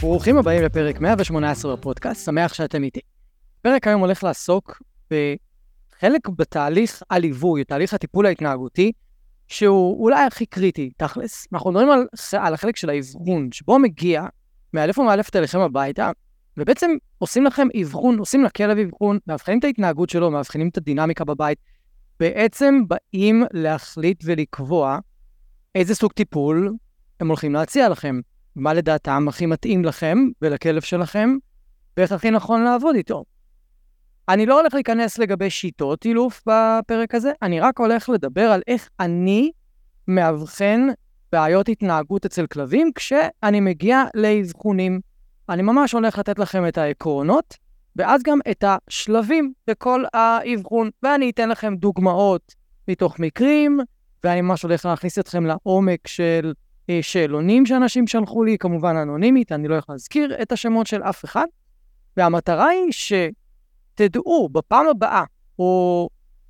ברוכים הבאים לפרק 118 בפודקאסט, שמח שאתם איתי. פרק היום הולך לעסוק בחלק בתהליך הליווי, תהליך הטיפול ההתנהגותי, שהוא אולי הכי קריטי, תכלס. אנחנו מדברים על, על החלק של האבחון, שבו מגיע מאלף או מאלפת אליכם הביתה, ובעצם עושים לכם אבחון, עושים לכלב אבחון, מאבחנים את ההתנהגות שלו, מאבחנים את הדינמיקה בבית, בעצם באים להחליט ולקבוע איזה סוג טיפול הם הולכים להציע לכם. מה לדעתם הכי מתאים לכם ולכלב שלכם, ואיך הכי נכון לעבוד איתו. אני לא הולך להיכנס לגבי שיטות אילוף בפרק הזה, אני רק הולך לדבר על איך אני מאבחן בעיות התנהגות אצל כלבים כשאני מגיע לאבחונים. אני ממש הולך לתת לכם את העקרונות, ואז גם את השלבים בכל האבחון, ואני אתן לכם דוגמאות מתוך מקרים, ואני ממש הולך להכניס אתכם לעומק של שאלונים שאנשים שלחו לי, כמובן אנונימית, אני לא יכול להזכיר את השמות של אף אחד, והמטרה היא שתדעו בפעם הבאה, או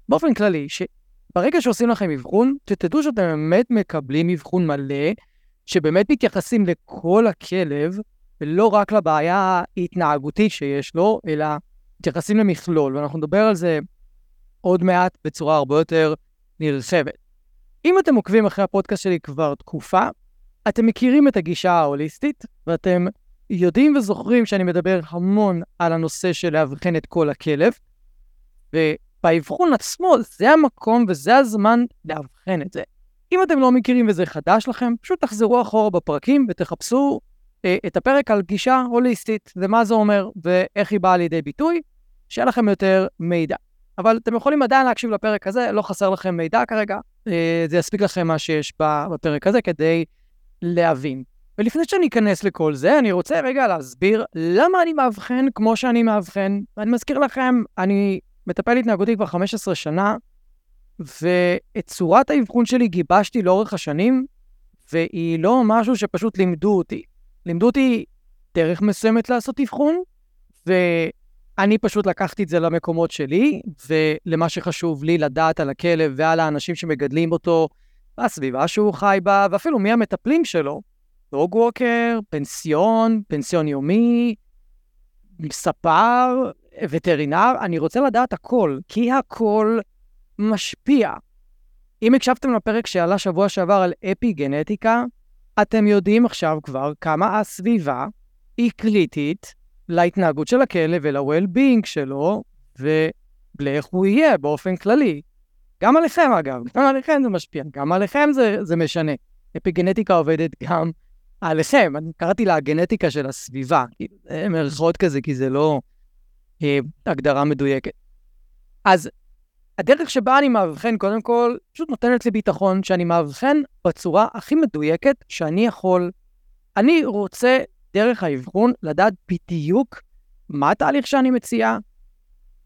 באופן כללי, שברגע שעושים לכם אבחון, תדעו שאתם באמת מקבלים אבחון מלא, שבאמת מתייחסים לכל הכלב, ולא רק לבעיה ההתנהגותית שיש לו, אלא מתייחסים למכלול, ואנחנו נדבר על זה עוד מעט בצורה הרבה יותר נרחבת. אם אתם עוקבים אחרי הפודקאסט שלי כבר תקופה, אתם מכירים את הגישה ההוליסטית, ואתם יודעים וזוכרים שאני מדבר המון על הנושא של לאבחן את כל הכלב, ובאבחון עצמו זה המקום וזה הזמן לאבחן את זה. אם אתם לא מכירים וזה חדש לכם, פשוט תחזרו אחורה בפרקים ותחפשו אה, את הפרק על גישה הוליסטית, ומה זה אומר ואיך היא באה לידי ביטוי, שיהיה לכם יותר מידע. אבל אתם יכולים עדיין להקשיב לפרק הזה, לא חסר לכם מידע כרגע, אה, זה יספיק לכם מה שיש בפרק הזה כדי להבין. ולפני שאני אכנס לכל זה, אני רוצה רגע להסביר למה אני מאבחן כמו שאני מאבחן. ואני מזכיר לכם, אני מטפל התנהגותי כבר 15 שנה, ואת צורת האבחון שלי גיבשתי לאורך השנים, והיא לא משהו שפשוט לימדו אותי. לימדו אותי דרך מסוימת לעשות אבחון, ואני פשוט לקחתי את זה למקומות שלי, ולמה שחשוב לי לדעת על הכלב ועל האנשים שמגדלים אותו, הסביבה שהוא חי בה, ואפילו מי המטפלים שלו. דוג ווקר, פנסיון, פנסיון יומי, ספר, וטרינר, אני רוצה לדעת הכל, כי הכל משפיע. אם הקשבתם לפרק שעלה שבוע שעבר על אפי גנטיקה, אתם יודעים עכשיו כבר כמה הסביבה היא קריטית להתנהגות של הכלב ול-well-being שלו, ולאיך הוא יהיה באופן כללי. גם עליכם אגב, גם עליכם זה משפיע, גם עליכם זה, זה משנה. אפיגנטיקה עובדת גם עליכם, אני קראתי לה הגנטיקה של הסביבה, מרכאות כזה, כי זה לא אה, הגדרה מדויקת. אז הדרך שבה אני מאבחן, קודם כל, פשוט נותנת לי ביטחון שאני מאבחן בצורה הכי מדויקת שאני יכול. אני רוצה, דרך האבחון, לדעת בדיוק מה התהליך שאני מציע,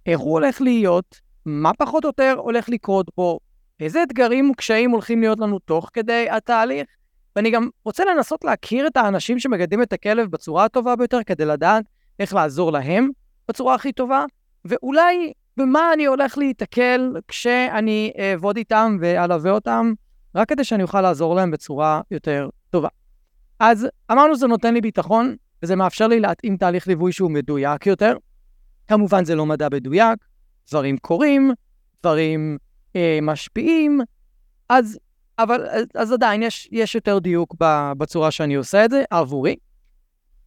איך הוא הולך להיות, מה פחות או יותר הולך לקרות פה, איזה אתגרים וקשיים הולכים להיות לנו תוך כדי התהליך, ואני גם רוצה לנסות להכיר את האנשים שמגדלים את הכלב בצורה הטובה ביותר, כדי לדעת איך לעזור להם בצורה הכי טובה, ואולי במה אני הולך להיתקל כשאני אעבוד איתם ואלווה אותם, רק כדי שאני אוכל לעזור להם בצורה יותר טובה. אז אמרנו שזה נותן לי ביטחון, וזה מאפשר לי להתאים תהליך ליווי שהוא מדויק יותר. כמובן זה לא מדע מדויק, דברים קורים, דברים אה, משפיעים, אז, אבל, אז עדיין יש, יש יותר דיוק בצורה שאני עושה את זה עבורי.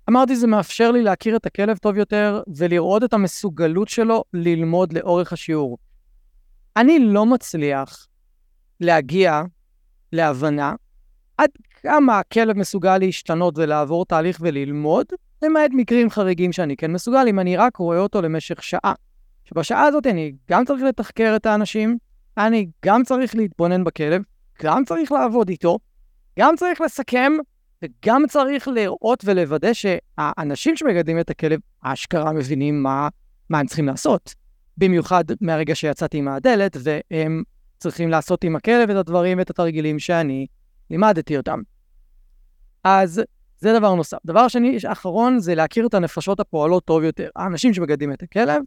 אמרתי, זה מאפשר לי להכיר את הכלב טוב יותר ולראות את המסוגלות שלו ללמוד לאורך השיעור. אני לא מצליח להגיע להבנה עד כמה הכלב מסוגל להשתנות ולעבור תהליך וללמוד, למעט מקרים חריגים שאני כן מסוגל, אם אני רק רואה אותו למשך שעה. שבשעה הזאת אני גם צריך לתחקר את האנשים, אני גם צריך להתבונן בכלב, גם צריך לעבוד איתו, גם צריך לסכם, וגם צריך לראות ולוודא שהאנשים שמגדלים את הכלב, אשכרה מבינים מה, מה הם צריכים לעשות. במיוחד מהרגע שיצאתי מהדלת, והם צריכים לעשות עם הכלב את הדברים ואת התרגילים שאני לימדתי אותם. אז זה דבר נוסף. דבר שני, אחרון, זה להכיר את הנפשות הפועלות טוב יותר. האנשים שמגדלים את הכלב,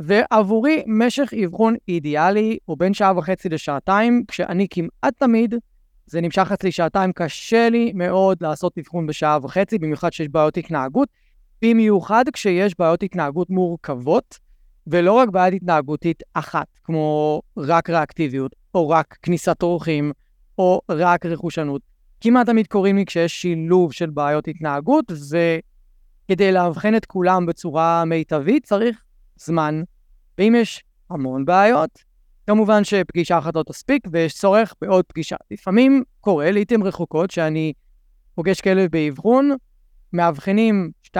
ועבורי משך אבחון אידיאלי הוא בין שעה וחצי לשעתיים, כשאני כמעט תמיד, זה נמשך אצלי שעתיים, קשה לי מאוד לעשות אבחון בשעה וחצי, במיוחד שיש בעיות התנהגות, במיוחד כשיש בעיות התנהגות מורכבות, ולא רק בעיה התנהגותית אחת, כמו רק ריאקטיביות, או רק כניסת אורחים, או רק רכושנות. כמעט תמיד קוראים לי כשיש שילוב של בעיות התנהגות, וכדי לאבחן את כולם בצורה מיטבית צריך זמן. ואם יש המון בעיות, כמובן שפגישה אחת לא תספיק, ויש צורך בעוד פגישה. לפעמים קורה, לעיתים רחוקות, שאני פוגש כלב באבחון, מאבחנים 2-3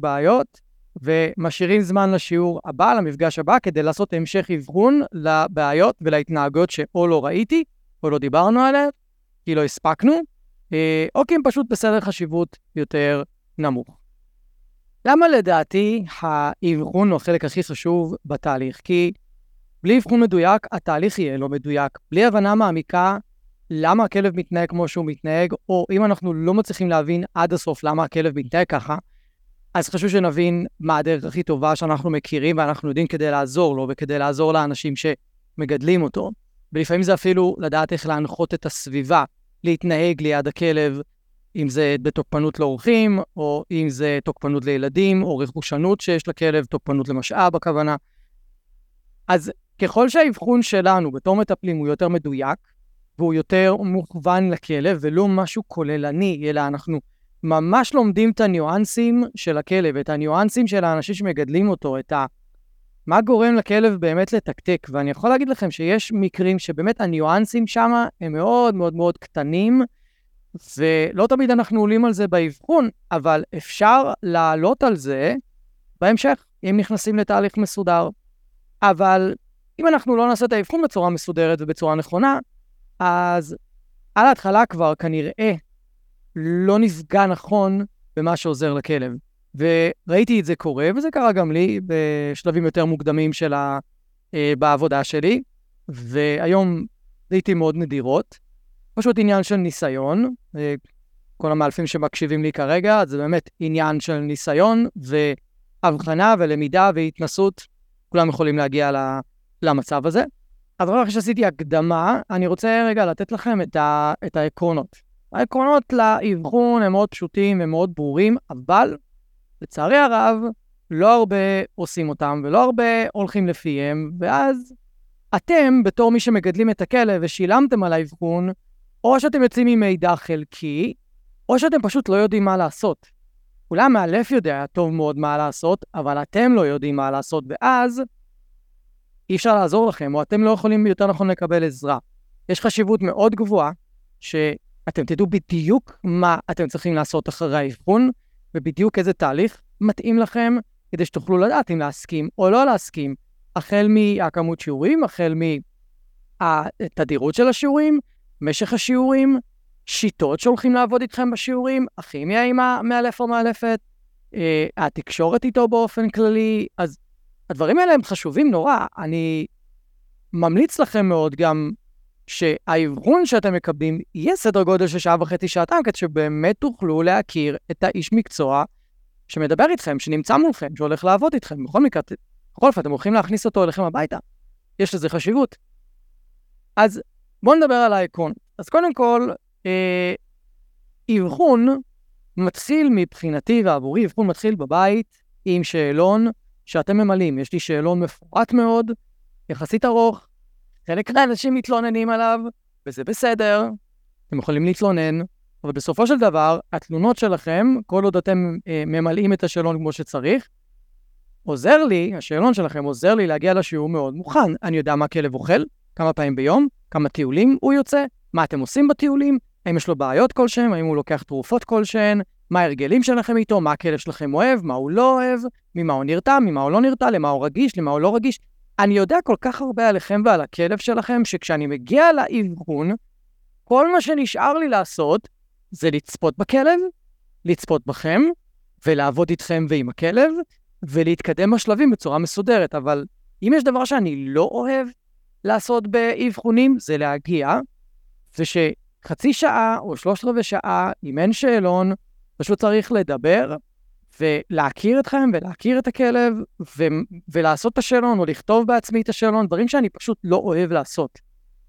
בעיות, ומשאירים זמן לשיעור הבא, למפגש הבא, כדי לעשות המשך אבחון לבעיות ולהתנהגויות שאו לא ראיתי, או לא דיברנו עליהן, כי לא הספקנו, אה, או כי הם פשוט בסדר חשיבות יותר נמוך. למה לדעתי האבחון הוא החלק הכי חשוב בתהליך? כי בלי אבחון מדויק, התהליך יהיה לא מדויק. בלי הבנה מעמיקה למה הכלב מתנהג כמו שהוא מתנהג, או אם אנחנו לא מצליחים להבין עד הסוף למה הכלב מתנהג ככה, אז חשוב שנבין מה הדרך הכי טובה שאנחנו מכירים ואנחנו יודעים כדי לעזור לו וכדי לעזור לאנשים שמגדלים אותו. ולפעמים זה אפילו לדעת איך להנחות את הסביבה, להתנהג ליד הכלב, אם זה בתוקפנות לאורחים, או אם זה תוקפנות לילדים, או רכושנות שיש לכלב, תוקפנות למשאב הכוונה. אז ככל שהאבחון שלנו בתור מטפלים הוא יותר מדויק, והוא יותר מוכוון לכלב, ולא משהו כוללני, אלא אנחנו ממש לומדים את הניואנסים של הכלב, את הניואנסים של האנשים שמגדלים אותו, את ה... מה גורם לכלב באמת לתקתק. ואני יכול להגיד לכם שיש מקרים שבאמת הניואנסים שם הם מאוד מאוד מאוד קטנים, ולא תמיד אנחנו עולים על זה באבחון, אבל אפשר לעלות על זה בהמשך, אם נכנסים לתהליך מסודר. אבל אם אנחנו לא נעשה את האבחון בצורה מסודרת ובצורה נכונה, אז על ההתחלה כבר כנראה לא נפגע נכון במה שעוזר לכלב. וראיתי את זה קורה, וזה קרה גם לי בשלבים יותר מוקדמים של ה... אה, בעבודה שלי, והיום לעיתים מאוד נדירות. פשוט עניין של ניסיון. אה, כל המאלפים שמקשיבים לי כרגע, זה באמת עניין של ניסיון והבחנה ולמידה והתנסות. כולם יכולים להגיע למצב הזה. אז רק אחרי שעשיתי הקדמה, אני רוצה רגע לתת לכם את, ה, את העקרונות. העקרונות לאבחון הם מאוד פשוטים ומאוד ברורים, אבל לצערי הרב, לא הרבה עושים אותם ולא הרבה הולכים לפיהם, ואז אתם, בתור מי שמגדלים את הכלב ושילמתם על האבחון, או שאתם יוצאים עם מידע חלקי, או שאתם פשוט לא יודעים מה לעשות. אולי המאלף יודע טוב מאוד מה לעשות, אבל אתם לא יודעים מה לעשות, ואז אי אפשר לעזור לכם, או אתם לא יכולים יותר נכון לקבל עזרה. יש חשיבות מאוד גבוהה שאתם תדעו בדיוק מה אתם צריכים לעשות אחרי האבחון, ובדיוק איזה תהליך מתאים לכם, כדי שתוכלו לדעת אם להסכים או לא להסכים, החל מהכמות שיעורים, החל מהתדירות של השיעורים, משך השיעורים, שיטות שהולכים לעבוד איתכם בשיעורים, הכימיה עם המאלף או מאלפת, אה, התקשורת איתו באופן כללי, אז הדברים האלה הם חשובים נורא. אני ממליץ לכם מאוד גם שהאבחון שאתם מקבלים יהיה סדר גודל של שעה וחצי, שעתיים, כדי שבאמת תוכלו להכיר את האיש מקצוע שמדבר איתכם, שנמצא מולכם, שהולך לעבוד איתכם. בכל מקרה, בכל אופן, אתם הולכים להכניס אותו אליכם הביתה. יש לזה חשיבות. אז בואו נדבר על העקרון. אז קודם כל, אה, אבחון מתחיל מבחינתי ועבורי, אבחון מתחיל בבית עם שאלון שאתם ממלאים. יש לי שאלון מפורט מאוד, יחסית ארוך, חלק מהאנשים מתלוננים עליו, וזה בסדר, אתם יכולים להתלונן, אבל בסופו של דבר, התלונות שלכם, כל עוד אתם אה, ממלאים את השאלון כמו שצריך, עוזר לי, השאלון שלכם עוזר לי להגיע לשיעור מאוד מוכן. אני יודע מה כלב אוכל, כמה פעמים ביום, כמה טיולים הוא יוצא, מה אתם עושים בטיולים, האם יש לו בעיות כלשהן, האם הוא לוקח תרופות כלשהן, מה ההרגלים שלכם איתו, מה הכלב שלכם אוהב, מה הוא לא אוהב, ממה הוא נרתע, ממה הוא לא נרתע, למה הוא רגיש, למה הוא לא רגיש. אני יודע כל כך הרבה עליכם ועל הכלב שלכם, שכשאני מגיע לאבחון, כל מה שנשאר לי לעשות זה לצפות בכלב, לצפות בכם, ולעבוד איתכם ועם הכלב, ולהתקדם בשלבים בצורה מסודרת. אבל אם יש דבר שאני לא אוהב לעשות באבחונים, זה להגיע, ושחצי שעה או שלושת רבעי שעה, אם אין שאלון, פשוט צריך לדבר ולהכיר אתכם ולהכיר את הכלב ו- ולעשות את השאלון או לכתוב בעצמי את השאלון, דברים שאני פשוט לא אוהב לעשות.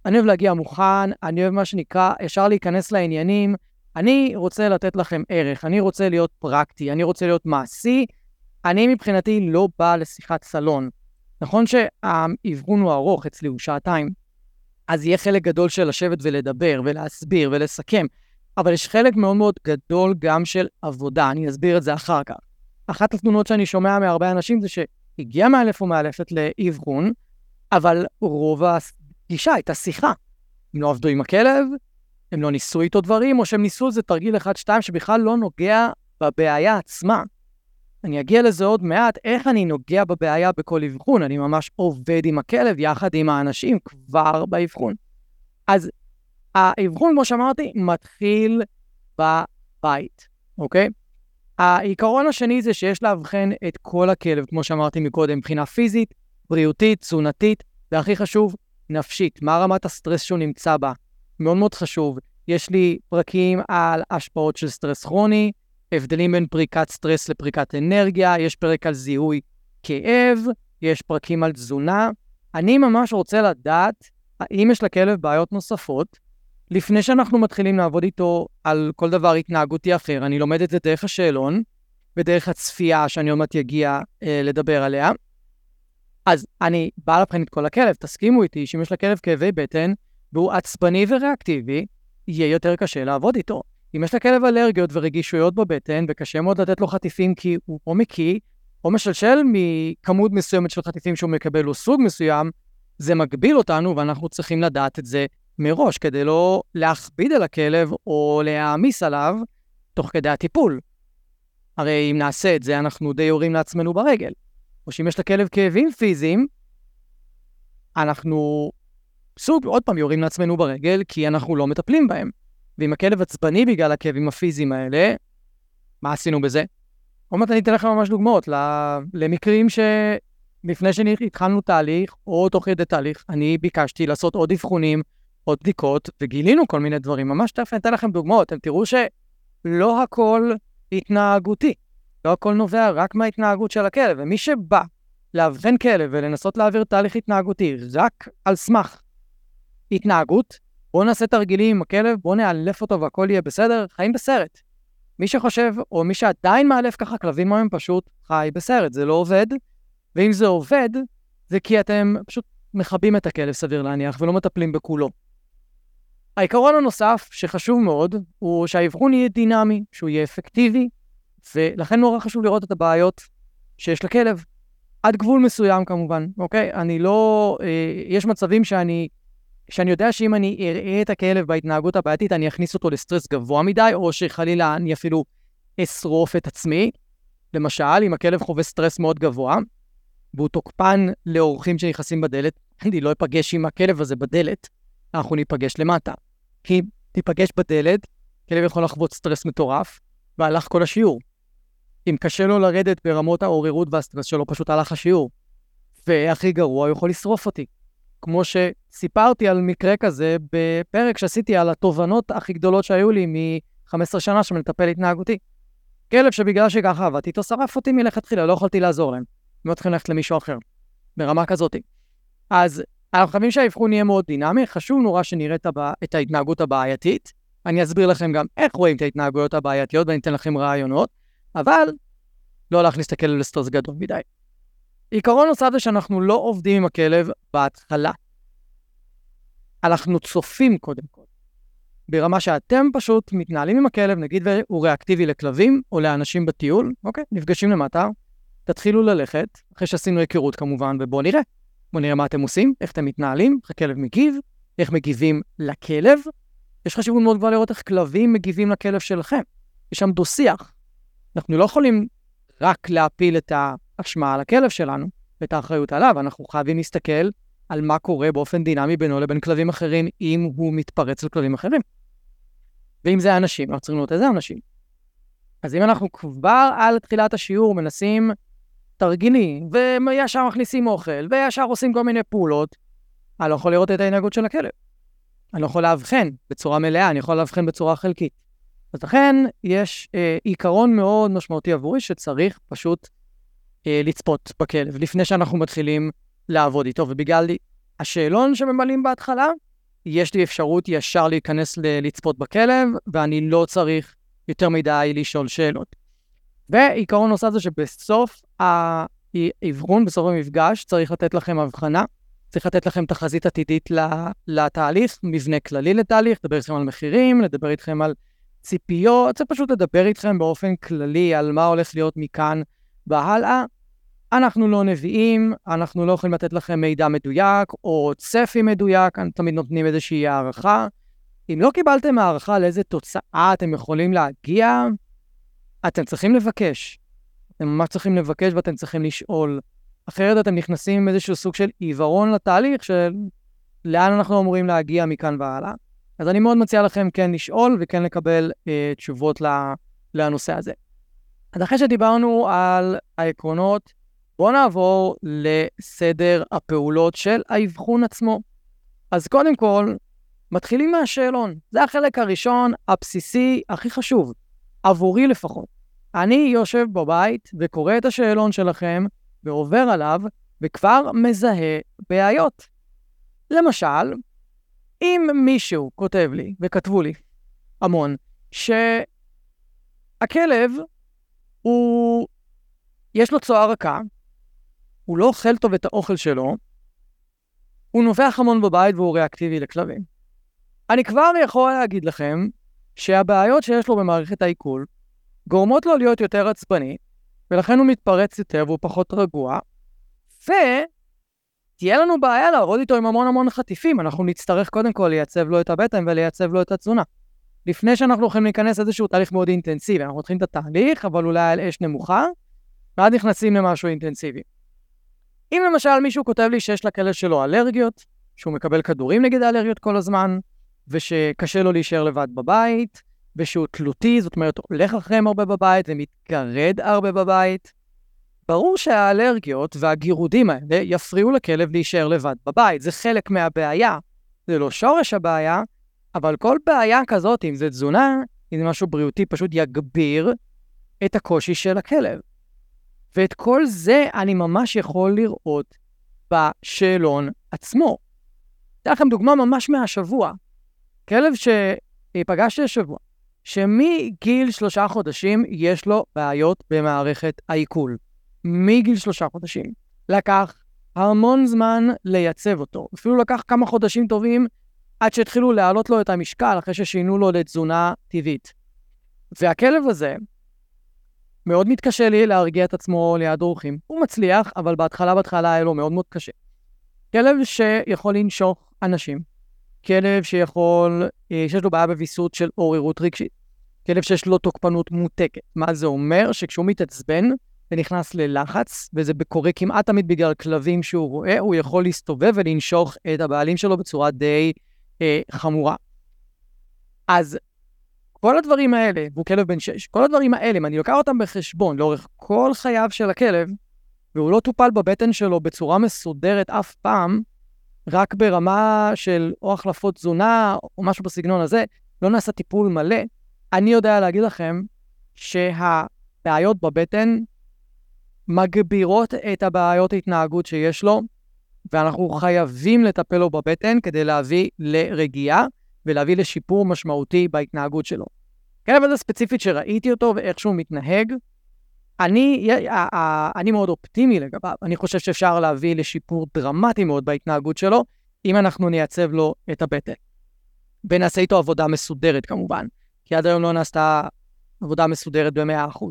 אני אוהב להגיע מוכן, אני אוהב מה שנקרא ישר להיכנס לעניינים. אני רוצה לתת לכם ערך, אני רוצה להיות פרקטי, אני רוצה להיות מעשי. אני מבחינתי לא בא לשיחת סלון. נכון שהאבחון הוא ארוך, אצלי הוא שעתיים, אז יהיה חלק גדול של לשבת ולדבר ולהסביר ולסכם. אבל יש חלק מאוד מאוד גדול גם של עבודה, אני אסביר את זה אחר כך. אחת התלונות שאני שומע מהרבה אנשים זה שהגיע מאלף או מאלפת לאבחון, אבל רוב הפגישה הייתה שיחה. הם לא עבדו עם הכלב, הם לא ניסו איתו דברים, או שהם ניסו איזה תרגיל אחד-שתיים שבכלל לא נוגע בבעיה עצמה. אני אגיע לזה עוד מעט, איך אני נוגע בבעיה בכל אבחון. אני ממש עובד עם הכלב יחד עם האנשים כבר באבחון. אז האבחון, כמו שאמרתי, מתחיל בבית, אוקיי? העיקרון השני זה שיש לאבחן את כל הכלב, כמו שאמרתי מקודם, מבחינה פיזית, בריאותית, תזונתית, והכי חשוב, נפשית. מה רמת הסטרס שהוא נמצא בה? מאוד מאוד חשוב. יש לי פרקים על השפעות של סטרס כרוני, הבדלים בין פריקת סטרס לפריקת אנרגיה, יש פרק על זיהוי כאב, יש פרקים על תזונה. אני ממש רוצה לדעת האם יש לכלב בעיות נוספות, לפני שאנחנו מתחילים לעבוד איתו על כל דבר התנהגותי אחר, אני לומד את זה דרך השאלון ודרך הצפייה שאני עוד מעט אגיע אה, לדבר עליה. אז אני בא לבחן את כל הכלב, תסכימו איתי שאם יש לכלב כאבי בטן והוא עצבני וריאקטיבי, יהיה יותר קשה לעבוד איתו. אם יש לכלב אלרגיות ורגישויות בבטן וקשה מאוד לתת לו חטיפים כי הוא או מקיא או משלשל מכמות מסוימת של חטיפים שהוא מקבל או סוג מסוים, זה מגביל אותנו ואנחנו צריכים לדעת את זה מראש, כדי לא להכביד על הכלב או להעמיס עליו תוך כדי הטיפול. הרי אם נעשה את זה, אנחנו די יורים לעצמנו ברגל. או שאם יש לכלב כאבים פיזיים, אנחנו סוג, עוד פעם, יורים לעצמנו ברגל, כי אנחנו לא מטפלים בהם. ואם הכלב עצבני בגלל הכאבים הפיזיים האלה, מה עשינו בזה? עוד מעט אני אתן לכם ממש דוגמאות למקרים שלפני שהתחלנו תהליך, או תוך כדי תהליך, אני ביקשתי לעשות עוד אבחונים, עוד בדיקות, וגילינו כל מיני דברים. ממש תכף אני אתן לכם דוגמאות, אתם תראו שלא הכל התנהגותי. לא הכל נובע רק מההתנהגות של הכלב, ומי שבא לאבחן כלב ולנסות להעביר תהליך התנהגותי רק על סמך התנהגות, בואו נעשה תרגילים עם הכלב, בואו נאלף אותו והכל יהיה בסדר, חיים בסרט. מי שחושב, או מי שעדיין מאלף ככה כלבים היום פשוט חי בסרט, זה לא עובד, ואם זה עובד, זה כי אתם פשוט מכבים את הכלב, סביר להניח, ולא מטפלים בכולו. העיקרון הנוסף, שחשוב מאוד, הוא שהאבחון יהיה דינמי, שהוא יהיה אפקטיבי, ולכן נורא חשוב לראות את הבעיות שיש לכלב. עד גבול מסוים כמובן, אוקיי? אני לא... אה, יש מצבים שאני... שאני יודע שאם אני אראה את הכלב בהתנהגות הבעייתית, אני אכניס אותו לסטרס גבוה מדי, או שחלילה אני אפילו אשרוף את עצמי. למשל, אם הכלב חווה סטרס מאוד גבוה, והוא תוקפן לאורחים שנכנסים בדלת, אני לא אפגש עם הכלב הזה בדלת, אנחנו ניפגש למטה. כי ניפגש בדלת, כלב יכול לחוות סטרס מטורף, והלך כל השיעור. אם קשה לו לרדת ברמות העוררות והסטרס שלו, פשוט הלך השיעור. והכי גרוע, הוא יכול לשרוף אותי. כמו שסיפרתי על מקרה כזה בפרק שעשיתי על התובנות הכי גדולות שהיו לי מ-15 שנה של מטפל התנהגותי. כלב שבגלל שככה עבדתי איתו, שרף אותי מלכתחילה, לא יכולתי לעזור להם. הם לא צריכים ללכת למישהו אחר, ברמה כזאת. אז אנחנו חייבים שהאבחון יהיה מאוד דינמי, חשוב נורא שנראה את, הבע... את ההתנהגות הבעייתית. אני אסביר לכם גם איך רואים את ההתנהגויות הבעייתיות ואני אתן לכם רעיונות, אבל לא הולך להסתכל על סטרס גדול מדי. עיקרון נוסף זה שאנחנו לא עובדים עם הכלב בהתחלה. אנחנו צופים קודם כל. ברמה שאתם פשוט מתנהלים עם הכלב, נגיד והוא ריאקטיבי לכלבים או לאנשים בטיול, אוקיי, נפגשים למטה, תתחילו ללכת, אחרי שעשינו היכרות כמובן, ובואו נראה. בואו נראה מה אתם עושים, איך אתם מתנהלים, איך הכלב מגיב, איך מגיבים לכלב. יש חשיבות מאוד גבוהה לראות איך כלבים מגיבים לכלב שלכם. יש שם דו-שיח. אנחנו לא יכולים רק להפיל את האשמה על הכלב שלנו ואת האחריות עליו, אנחנו חייבים להסתכל על מה קורה באופן דינמי בינו לבין כלבים אחרים, אם הוא מתפרץ לכלבים אחרים. ואם זה אנשים, אנחנו צריכים לראות איזה אנשים. אז אם אנחנו כבר על תחילת השיעור מנסים תרגילים, וישר מכניסים אוכל, וישר עושים כל מיני פעולות, אני לא יכול לראות את ההתנהגות של הכלב. אני לא יכול לאבחן בצורה מלאה, אני יכול לאבחן בצורה חלקית. אז לכן יש אה, עיקרון מאוד משמעותי עבורי שצריך פשוט לצפות בכלב לפני שאנחנו מתחילים לעבוד איתו, ובגלל השאלון שממלאים בהתחלה, יש לי אפשרות ישר להיכנס ל- לצפות בכלב, ואני לא צריך יותר מדי לשאול שאלות. ועיקרון נוסף זה שבסוף האבחון, בסוף המפגש, צריך לתת לכם הבחנה, צריך לתת לכם תחזית עתידית לתהליך, מבנה כללי לתהליך, לדבר איתכם על מחירים, לדבר איתכם על ציפיות, זה פשוט לדבר איתכם באופן כללי על מה הולך להיות מכאן והלאה. אנחנו לא נביאים, אנחנו לא יכולים לתת לכם מידע מדויק או צפי מדויק, אנחנו תמיד נותנים איזושהי הערכה. אם לא קיבלתם הערכה לאיזה תוצאה אתם יכולים להגיע, אתם צריכים לבקש. אתם ממש צריכים לבקש ואתם צריכים לשאול. אחרת אתם נכנסים עם איזשהו סוג של עיוורון לתהליך של לאן אנחנו אמורים להגיע מכאן והלאה. אז אני מאוד מציע לכם כן לשאול וכן לקבל אה, תשובות לנושא הזה. אז אחרי שדיברנו על העקרונות, בואו נעבור לסדר הפעולות של האבחון עצמו. אז קודם כל, מתחילים מהשאלון. זה החלק הראשון, הבסיסי, הכי חשוב, עבורי לפחות. אני יושב בבית וקורא את השאלון שלכם ועובר עליו, וכבר מזהה בעיות. למשל, אם מישהו כותב לי, וכתבו לי המון, שהכלב הוא, יש לו צואה רכה, הוא לא אוכל טוב את האוכל שלו, הוא נובח המון בבית והוא ריאקטיבי לכלבים. אני כבר יכול להגיד לכם שהבעיות שיש לו במערכת העיכול גורמות לו להיות יותר עצבני, ולכן הוא מתפרץ יותר והוא פחות רגוע, ותהיה לנו בעיה לעבוד איתו עם המון המון חטיפים, אנחנו נצטרך קודם כל לייצב לו את הבטן ולייצב לו את התזונה. לפני שאנחנו יכולים להיכנס לאיזשהו תהליך מאוד אינטנסיבי, אנחנו מתחילים את התהליך, אבל אולי על אש נמוכה, ואז נכנסים למשהו אינטנסיבי. אם למשל מישהו כותב לי שיש לכלב שלו אלרגיות, שהוא מקבל כדורים נגד האלרגיות כל הזמן, ושקשה לו להישאר לבד בבית, ושהוא תלותי, זאת אומרת, הולך אחריהם הרבה בבית ומתגרד הרבה בבית, ברור שהאלרגיות והגירודים האלה יפריעו לכלב להישאר לבד בבית. זה חלק מהבעיה. זה לא שורש הבעיה, אבל כל בעיה כזאת, אם זה תזונה, אם זה משהו בריאותי, פשוט יגביר את הקושי של הכלב. ואת כל זה אני ממש יכול לראות בשאלון עצמו. אתן לכם דוגמה ממש מהשבוע. כלב שפגשתי השבוע, שמגיל שלושה חודשים יש לו בעיות במערכת העיכול. מגיל שלושה חודשים. לקח המון זמן לייצב אותו. אפילו לקח כמה חודשים טובים עד שהתחילו להעלות לו את המשקל אחרי ששינו לו לתזונה טבעית. והכלב הזה, מאוד מתקשה לי להרגיע את עצמו ליד אורחים. הוא מצליח, אבל בהתחלה בהתחלה היה לו מאוד מאוד קשה. כלב שיכול לנשוך אנשים. כלב שיכול, אה, שיש לו בעיה בוויסות של עוררות רגשית. כלב שיש לו תוקפנות מותקת. מה זה אומר? שכשהוא מתעצבן ונכנס ללחץ, וזה קורה כמעט תמיד בגלל כלבים שהוא רואה, הוא יכול להסתובב ולנשוך את הבעלים שלו בצורה די אה, חמורה. אז כל הדברים האלה, והוא כלב בן שש, כל הדברים האלה, אם אני לוקח אותם בחשבון לאורך כל חייו של הכלב, והוא לא טופל בבטן שלו בצורה מסודרת אף פעם, רק ברמה של או החלפות תזונה או משהו בסגנון הזה, לא נעשה טיפול מלא, אני יודע להגיד לכם שהבעיות בבטן מגבירות את הבעיות ההתנהגות שיש לו, ואנחנו חייבים לטפל לו בבטן כדי להביא לרגיעה ולהביא לשיפור משמעותי בהתנהגות שלו. כלב הזה ספציפית שראיתי אותו ואיך שהוא מתנהג, אני, אני מאוד אופטימי לגביו. אני חושב שאפשר להביא לשיפור דרמטי מאוד בהתנהגות שלו, אם אנחנו נייצב לו את הבטן. ונעשה איתו עבודה מסודרת כמובן, כי עד היום לא נעשתה עבודה מסודרת ב-100%.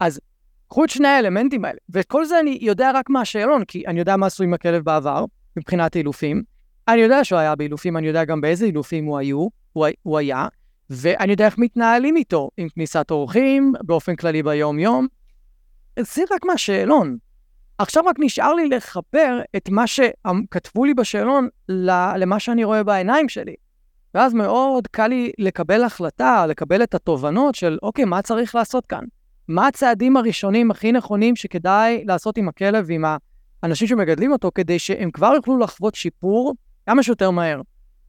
אז קחו את שני האלמנטים האלה, ואת כל זה אני יודע רק מהשאלון, כי אני יודע מה עשו עם הכלב בעבר, מבחינת אילופים. אני יודע שהוא היה באילופים, אני יודע גם באיזה אילופים הוא, היו, הוא, הוא היה, ואני יודע איך מתנהלים איתו, עם כניסת אורחים, באופן כללי ביום-יום. זה רק מהשאלון. עכשיו רק נשאר לי לחבר את מה שכתבו לי בשאלון למה שאני רואה בעיניים שלי. ואז מאוד קל לי לקבל החלטה, לקבל את התובנות של, אוקיי, מה צריך לעשות כאן? מה הצעדים הראשונים הכי נכונים שכדאי לעשות עם הכלב ועם האנשים שמגדלים אותו, כדי שהם כבר יוכלו לחוות שיפור כמה שיותר מהר.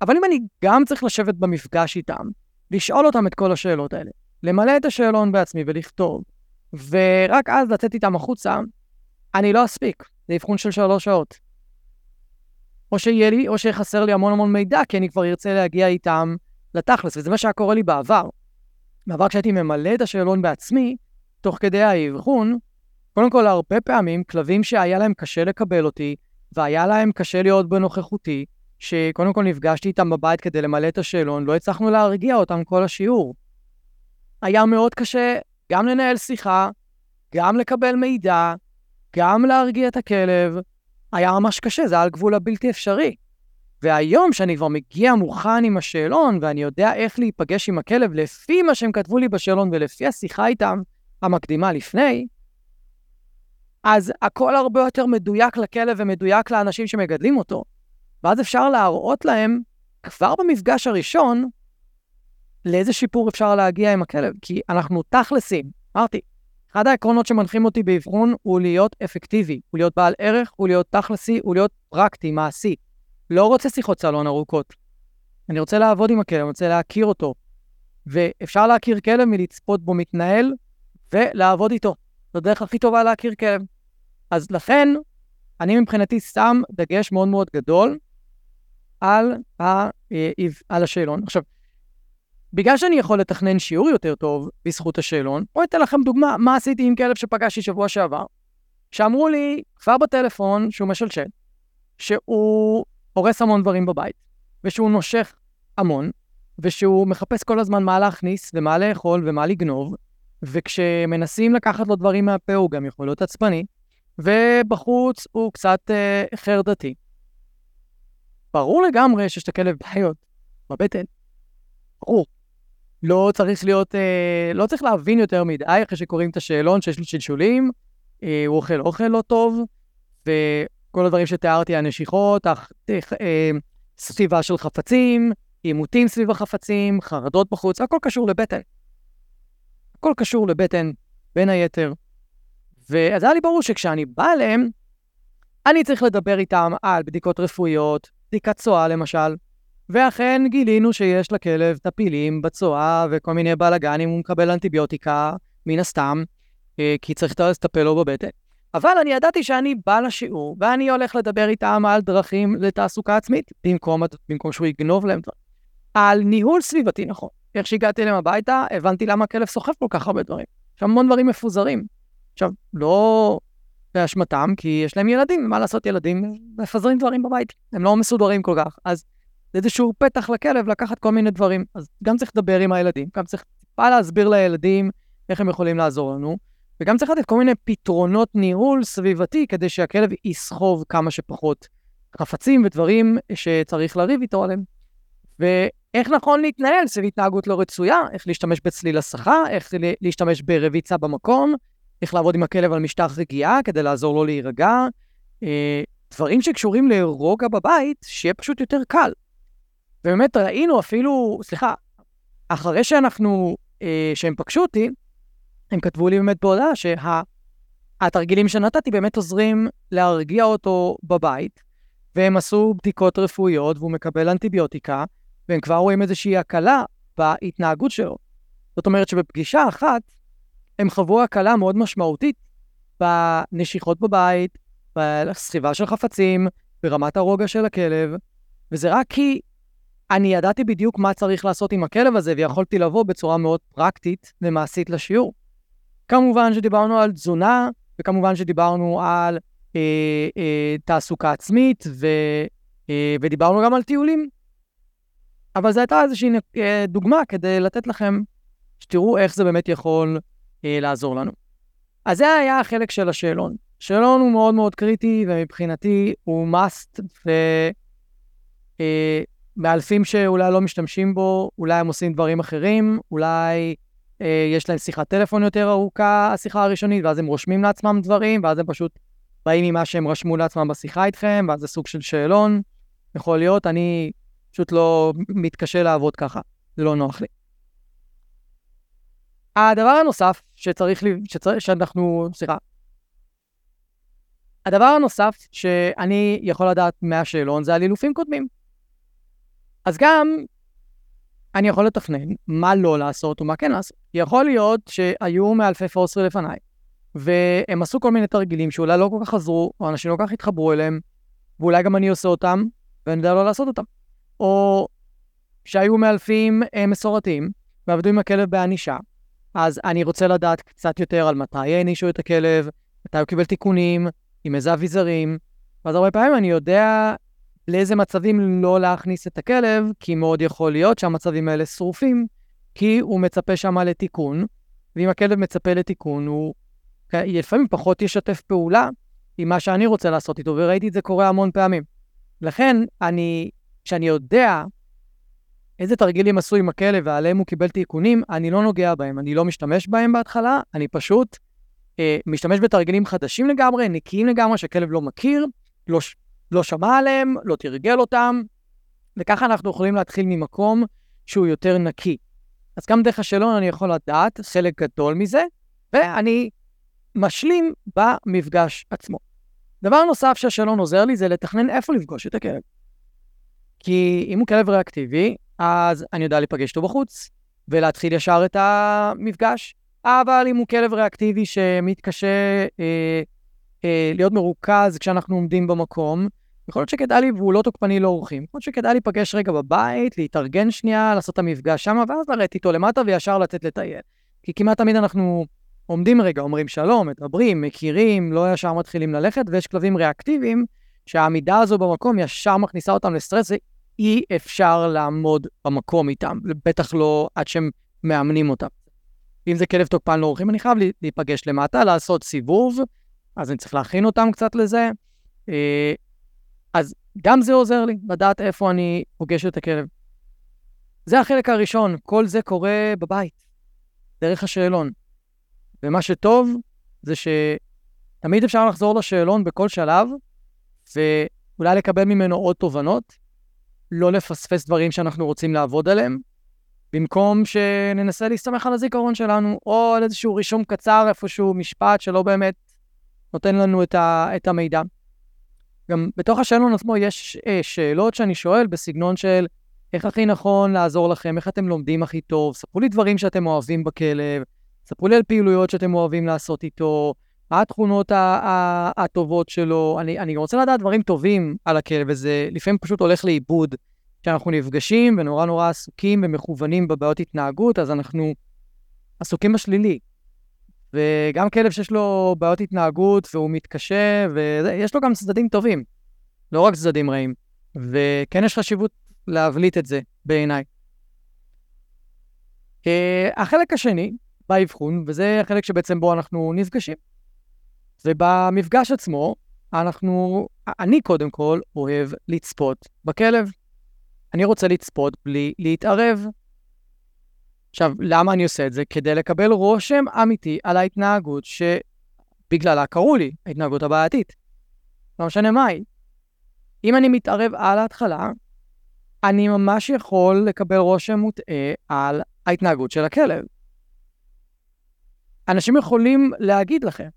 אבל אם אני גם צריך לשבת במפגש איתם, לשאול אותם את כל השאלות האלה, למלא את השאלון בעצמי ולכתוב, ורק אז לצאת איתם החוצה, אני לא אספיק. זה אבחון של שלוש שעות. או שיהיה לי, או שיחסר לי המון המון מידע, כי אני כבר ארצה להגיע איתם לתכלס, וזה מה שהיה קורה לי בעבר. בעבר כשהייתי ממלא את השאלון בעצמי, תוך כדי האבחון, קודם כל, הרבה פעמים כלבים שהיה להם קשה לקבל אותי, והיה להם קשה להיות בנוכחותי, שקודם כל נפגשתי איתם בבית כדי למלא את השאלון, לא הצלחנו להרגיע אותם כל השיעור. היה מאוד קשה גם לנהל שיחה, גם לקבל מידע, גם להרגיע את הכלב. היה ממש קשה, זה היה על גבול הבלתי אפשרי. והיום, שאני כבר מגיע מוכן עם השאלון, ואני יודע איך להיפגש עם הכלב לפי מה שהם כתבו לי בשאלון ולפי השיחה איתם המקדימה לפני, אז הכל הרבה יותר מדויק לכלב ומדויק לאנשים שמגדלים אותו. ואז אפשר להראות להם, כבר במפגש הראשון, לאיזה שיפור אפשר להגיע עם הכלב. כי אנחנו תכלסים, אמרתי, אחד העקרונות שמנחים אותי באבחון הוא להיות אפקטיבי, הוא להיות בעל ערך, הוא להיות תכלסי, הוא להיות פרקטי, מעשי. לא רוצה שיחות סלון ארוכות. אני רוצה לעבוד עם הכלב, אני רוצה להכיר אותו. ואפשר להכיר כלב מלצפות בו מתנהל ולעבוד איתו. זו הדרך הכי טובה להכיר כלב. אז לכן, אני מבחינתי שם דגש מאוד מאוד גדול על, ה, אה, על השאלון. עכשיו, בגלל שאני יכול לתכנן שיעור יותר טוב בזכות השאלון, בואו אתן לכם דוגמה, מה עשיתי עם כלב שפגשתי שבוע שעבר, שאמרו לי כבר בטלפון שהוא משלשל, שהוא הורס המון דברים בבית, ושהוא נושך המון, ושהוא מחפש כל הזמן מה להכניס ומה לאכול ומה לגנוב, וכשמנסים לקחת לו דברים מהפה הוא גם יכול להיות עצבני, ובחוץ הוא קצת אה, חרדתי. ברור לגמרי שיש לכלב בעיות בבטן. ברור. לא צריך להיות, אה, לא צריך להבין יותר מדי אחרי שקוראים את השאלון שיש לו שלשולים, אה, הוא אוכל אוכל לא טוב, וכל הדברים שתיארתי, הנשיכות, הח, אה, אה, סביבה של חפצים, עימותים סביב החפצים, חרדות בחוץ, הכל קשור לבטן. הכל קשור לבטן, בין היתר. ואז היה לי ברור שכשאני בא אליהם, אני צריך לדבר איתם על בדיקות רפואיות, בדיקת צואה למשל, ואכן גילינו שיש לכלב טפילים בצואה וכל מיני בלאגנים, הוא מקבל אנטיביוטיקה, מן הסתם, אה, כי צריך לטפל לו בבטן. אבל אני ידעתי שאני בא לשיעור, ואני הולך לדבר איתם על דרכים לתעסוקה עצמית, במקום, במקום שהוא יגנוב להם דברים. על ניהול סביבתי נכון. איך שהגעתי אליהם הביתה, הבנתי למה הכלב סוחב כל כך הרבה דברים. יש המון דברים מפוזרים. עכשיו, לא באשמתם, כי יש להם ילדים, מה לעשות ילדים מפזרים דברים בבית, הם לא מסודרים כל כך. אז זה איזשהו פתח לכלב לקחת כל מיני דברים. אז גם צריך לדבר עם הילדים, גם צריך טיפה להסביר לילדים איך הם יכולים לעזור לנו, וגם צריך לתת כל מיני פתרונות ניהול סביבתי כדי שהכלב יסחוב כמה שפחות חפצים ודברים שצריך לריב איתו עליהם. ואיך נכון להתנהל סביב התנהגות לא רצויה, איך להשתמש בצליל הסחה, איך להשתמש ברביצה במקום, איך לעבוד עם הכלב על משטח רגיעה כדי לעזור לו להירגע, אה, דברים שקשורים לרוגע בבית, שיהיה פשוט יותר קל. ובאמת ראינו אפילו, סליחה, אחרי שאנחנו, אה, שהם פגשו אותי, הם כתבו לי באמת בהודעה שהתרגילים שה, שנתתי באמת עוזרים להרגיע אותו בבית, והם עשו בדיקות רפואיות והוא מקבל אנטיביוטיקה, והם כבר רואים איזושהי הקלה בהתנהגות שלו. זאת אומרת שבפגישה אחת, הם חוו הקלה מאוד משמעותית בנשיכות בבית, בסחיבה של חפצים, ברמת הרוגע של הכלב, וזה רק כי אני ידעתי בדיוק מה צריך לעשות עם הכלב הזה, ויכולתי לבוא בצורה מאוד פרקטית ומעשית לשיעור. כמובן שדיברנו על תזונה, וכמובן שדיברנו על אה, אה, תעסוקה עצמית, ו, אה, ודיברנו גם על טיולים. אבל זו הייתה איזושהי אה, דוגמה כדי לתת לכם, שתראו איך זה באמת יכול אה, לעזור לנו. אז זה היה החלק של השאלון. שאלון הוא מאוד מאוד קריטי, ומבחינתי הוא must, ומאלפים אה, שאולי לא משתמשים בו, אולי הם עושים דברים אחרים, אולי אה, יש להם שיחת טלפון יותר ארוכה, השיחה הראשונית, ואז הם רושמים לעצמם דברים, ואז הם פשוט באים ממה שהם רשמו לעצמם בשיחה איתכם, ואז זה סוג של שאלון. יכול להיות, אני פשוט לא מתקשה לעבוד ככה, זה לא נוח לי. הדבר הנוסף שצריך, לי, שצריך שאנחנו, סליחה, הדבר הנוסף שאני יכול לדעת מהשאלון זה על אילופים קודמים. אז גם אני יכול לתכנן מה לא לעשות ומה כן לעשות. יכול להיות שהיו מאלפי פורסרי לפניי, והם עשו כל מיני תרגילים שאולי לא כל כך עזרו, או אנשים לא כל כך התחברו אליהם, ואולי גם אני עושה אותם, ואני יודע לא לעשות אותם. או שהיו מאלפים אה, מסורתיים, ועבדו עם הכלב בענישה, אז אני רוצה לדעת קצת יותר על מתי הענישו את הכלב, מתי הוא קיבל תיקונים, עם איזה אביזרים, ואז הרבה פעמים אני יודע לאיזה מצבים לא להכניס את הכלב, כי מאוד יכול להיות שהמצבים האלה שרופים, כי הוא מצפה שם לתיקון, ואם הכלב מצפה לתיקון, הוא לפעמים פחות ישתף פעולה עם מה שאני רוצה לעשות איתו, וראיתי את זה קורה המון פעמים. לכן, אני, כשאני יודע איזה תרגילים עשו עם הכלב ועליהם הוא קיבל תיקונים, אני לא נוגע בהם, אני לא משתמש בהם בהתחלה, אני פשוט אה, משתמש בתרגילים חדשים לגמרי, נקיים לגמרי, שהכלב לא מכיר, לא, לא שמע עליהם, לא תרגל אותם, וככה אנחנו יכולים להתחיל ממקום שהוא יותר נקי. אז גם דרך השאלון אני יכול לדעת חלק גדול מזה, ואני משלים במפגש עצמו. דבר נוסף שהשאלון עוזר לי זה לתכנן איפה לפגוש את הכלב. כי אם הוא כלב ריאקטיבי, אז אני יודע להיפגש איתו בחוץ, ולהתחיל ישר את המפגש. אבל אם הוא כלב ריאקטיבי שמתקשה אה, אה, להיות מרוכז כשאנחנו עומדים במקום, יכול להיות שכדאי לי, והוא לא תוקפני לאורחים, יכול להיות שכדאי להיפגש רגע בבית, להתארגן שנייה, לעשות את המפגש שם, ואז לרדת איתו למטה וישר לצאת לטייל. כי כמעט תמיד אנחנו עומדים רגע, אומרים שלום, מדברים, מכירים, לא ישר מתחילים ללכת, ויש כלבים ריאקטיביים שהעמידה הזו במקום ישר מכניסה אותם לסטרס, אי אפשר לעמוד במקום איתם, בטח לא עד שהם מאמנים אותם. אם זה כלב תוקפן לאורחים, אני חייב להיפגש למטה, לעשות סיבוב, אז אני צריך להכין אותם קצת לזה. אה, אז גם זה עוזר לי, לדעת איפה אני פוגש את הכלב. זה החלק הראשון, כל זה קורה בבית, דרך השאלון. ומה שטוב זה שתמיד אפשר לחזור לשאלון בכל שלב, ואולי לקבל ממנו עוד תובנות, לא לפספס דברים שאנחנו רוצים לעבוד עליהם, במקום שננסה להסתמך על הזיכרון שלנו, או על איזשהו רישום קצר, איפשהו משפט שלא באמת נותן לנו את, ה, את המידע. גם בתוך השאלון עצמו יש אה, שאלות שאני שואל בסגנון של איך הכי נכון לעזור לכם, איך אתם לומדים הכי טוב, ספרו לי דברים שאתם אוהבים בכלב, ספרו לי על פעילויות שאתם אוהבים לעשות איתו, התכונות הטובות שלו. אני, אני רוצה לדעת דברים טובים על הכלב, וזה לפעמים פשוט הולך לאיבוד. כשאנחנו נפגשים ונורא נורא עסוקים ומכוונים בבעיות התנהגות, אז אנחנו עסוקים בשלילי. וגם כלב שיש לו בעיות התנהגות והוא מתקשה, ויש לו גם צדדים טובים, לא רק צדדים רעים. וכן יש חשיבות להבליט את זה, בעיניי. אה, החלק השני באבחון, וזה החלק שבעצם בו אנחנו נפגשים. ובמפגש עצמו, אנחנו, אני קודם כל אוהב לצפות בכלב. אני רוצה לצפות בלי להתערב. עכשיו, למה אני עושה את זה? כדי לקבל רושם אמיתי על ההתנהגות שבגללה קראו לי, ההתנהגות הבעייתית. לא משנה מה היא. אם אני מתערב על ההתחלה, אני ממש יכול לקבל רושם מוטעה על ההתנהגות של הכלב. אנשים יכולים להגיד לכם,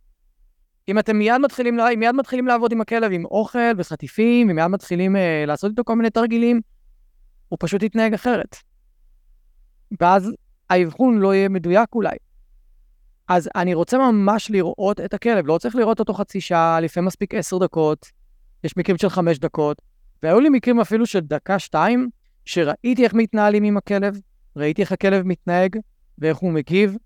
אם אתם מיד מתחילים, מיד מתחילים לעבוד עם הכלב עם אוכל וחטיפים, ומיד מתחילים אה, לעשות איתו כל מיני תרגילים, הוא פשוט יתנהג אחרת. ואז האבחון לא יהיה מדויק אולי. אז אני רוצה ממש לראות את הכלב, לא צריך לראות אותו חצי שעה, לפעמים מספיק עשר דקות, יש מקרים של חמש דקות, והיו לי מקרים אפילו של דקה-שתיים, שראיתי איך מתנהלים עם הכלב, ראיתי איך הכלב מתנהג ואיך הוא מגיב,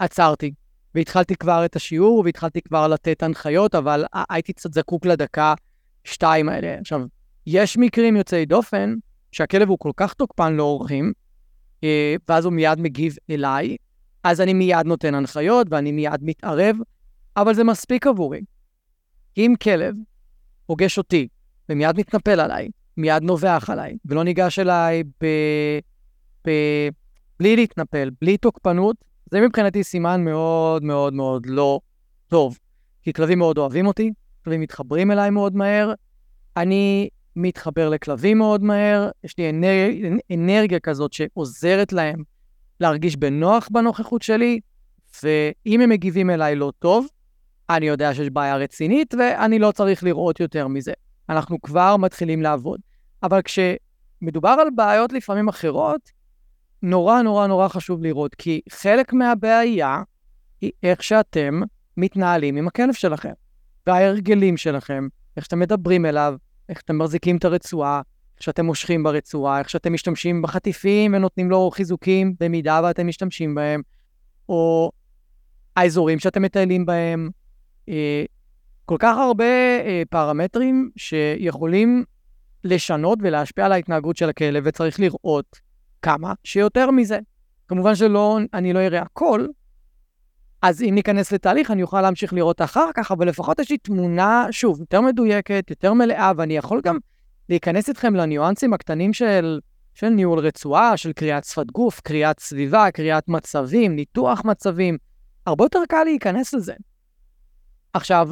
ועצרתי. והתחלתי כבר את השיעור, והתחלתי כבר לתת הנחיות, אבל הייתי קצת זקוק לדקה-שתיים האלה. עכשיו, יש מקרים יוצאי דופן, שהכלב הוא כל כך תוקפן לאורחים, אה, ואז הוא מיד מגיב אליי, אז אני מיד נותן הנחיות ואני מיד מתערב, אבל זה מספיק עבורי. אם כלב פוגש אותי ומיד מתנפל עליי, מיד נובח עליי, ולא ניגש אליי ב... ב... בלי להתנפל, בלי תוקפנות, זה מבחינתי סימן מאוד מאוד מאוד לא טוב. כי כלבים מאוד אוהבים אותי, כלבים מתחברים אליי מאוד מהר, אני מתחבר לכלבים מאוד מהר, יש לי אנר... אנרגיה כזאת שעוזרת להם להרגיש בנוח בנוכחות שלי, ואם הם מגיבים אליי לא טוב, אני יודע שיש בעיה רצינית ואני לא צריך לראות יותר מזה. אנחנו כבר מתחילים לעבוד. אבל כשמדובר על בעיות לפעמים אחרות, נורא נורא נורא חשוב לראות, כי חלק מהבעיה היא איך שאתם מתנהלים עם הכלב שלכם, וההרגלים שלכם, איך שאתם מדברים אליו, איך שאתם מחזיקים את הרצועה, איך שאתם מושכים ברצועה, איך שאתם משתמשים בחטיפים ונותנים לו חיזוקים במידה ואתם משתמשים בהם, או האזורים שאתם מטיילים בהם. אה, כל כך הרבה אה, פרמטרים שיכולים לשנות ולהשפיע על ההתנהגות של הכלב, וצריך לראות כמה שיותר מזה. כמובן שלא, אני לא אראה הכל, אז אם ניכנס לתהליך, אני אוכל להמשיך לראות אחר כך, אבל לפחות יש לי תמונה, שוב, יותר מדויקת, יותר מלאה, ואני יכול גם להיכנס איתכם לניואנסים הקטנים של, של ניהול רצועה, של קריאת שפת גוף, קריאת סביבה, קריאת מצבים, ניתוח מצבים. הרבה יותר קל להיכנס לזה. עכשיו,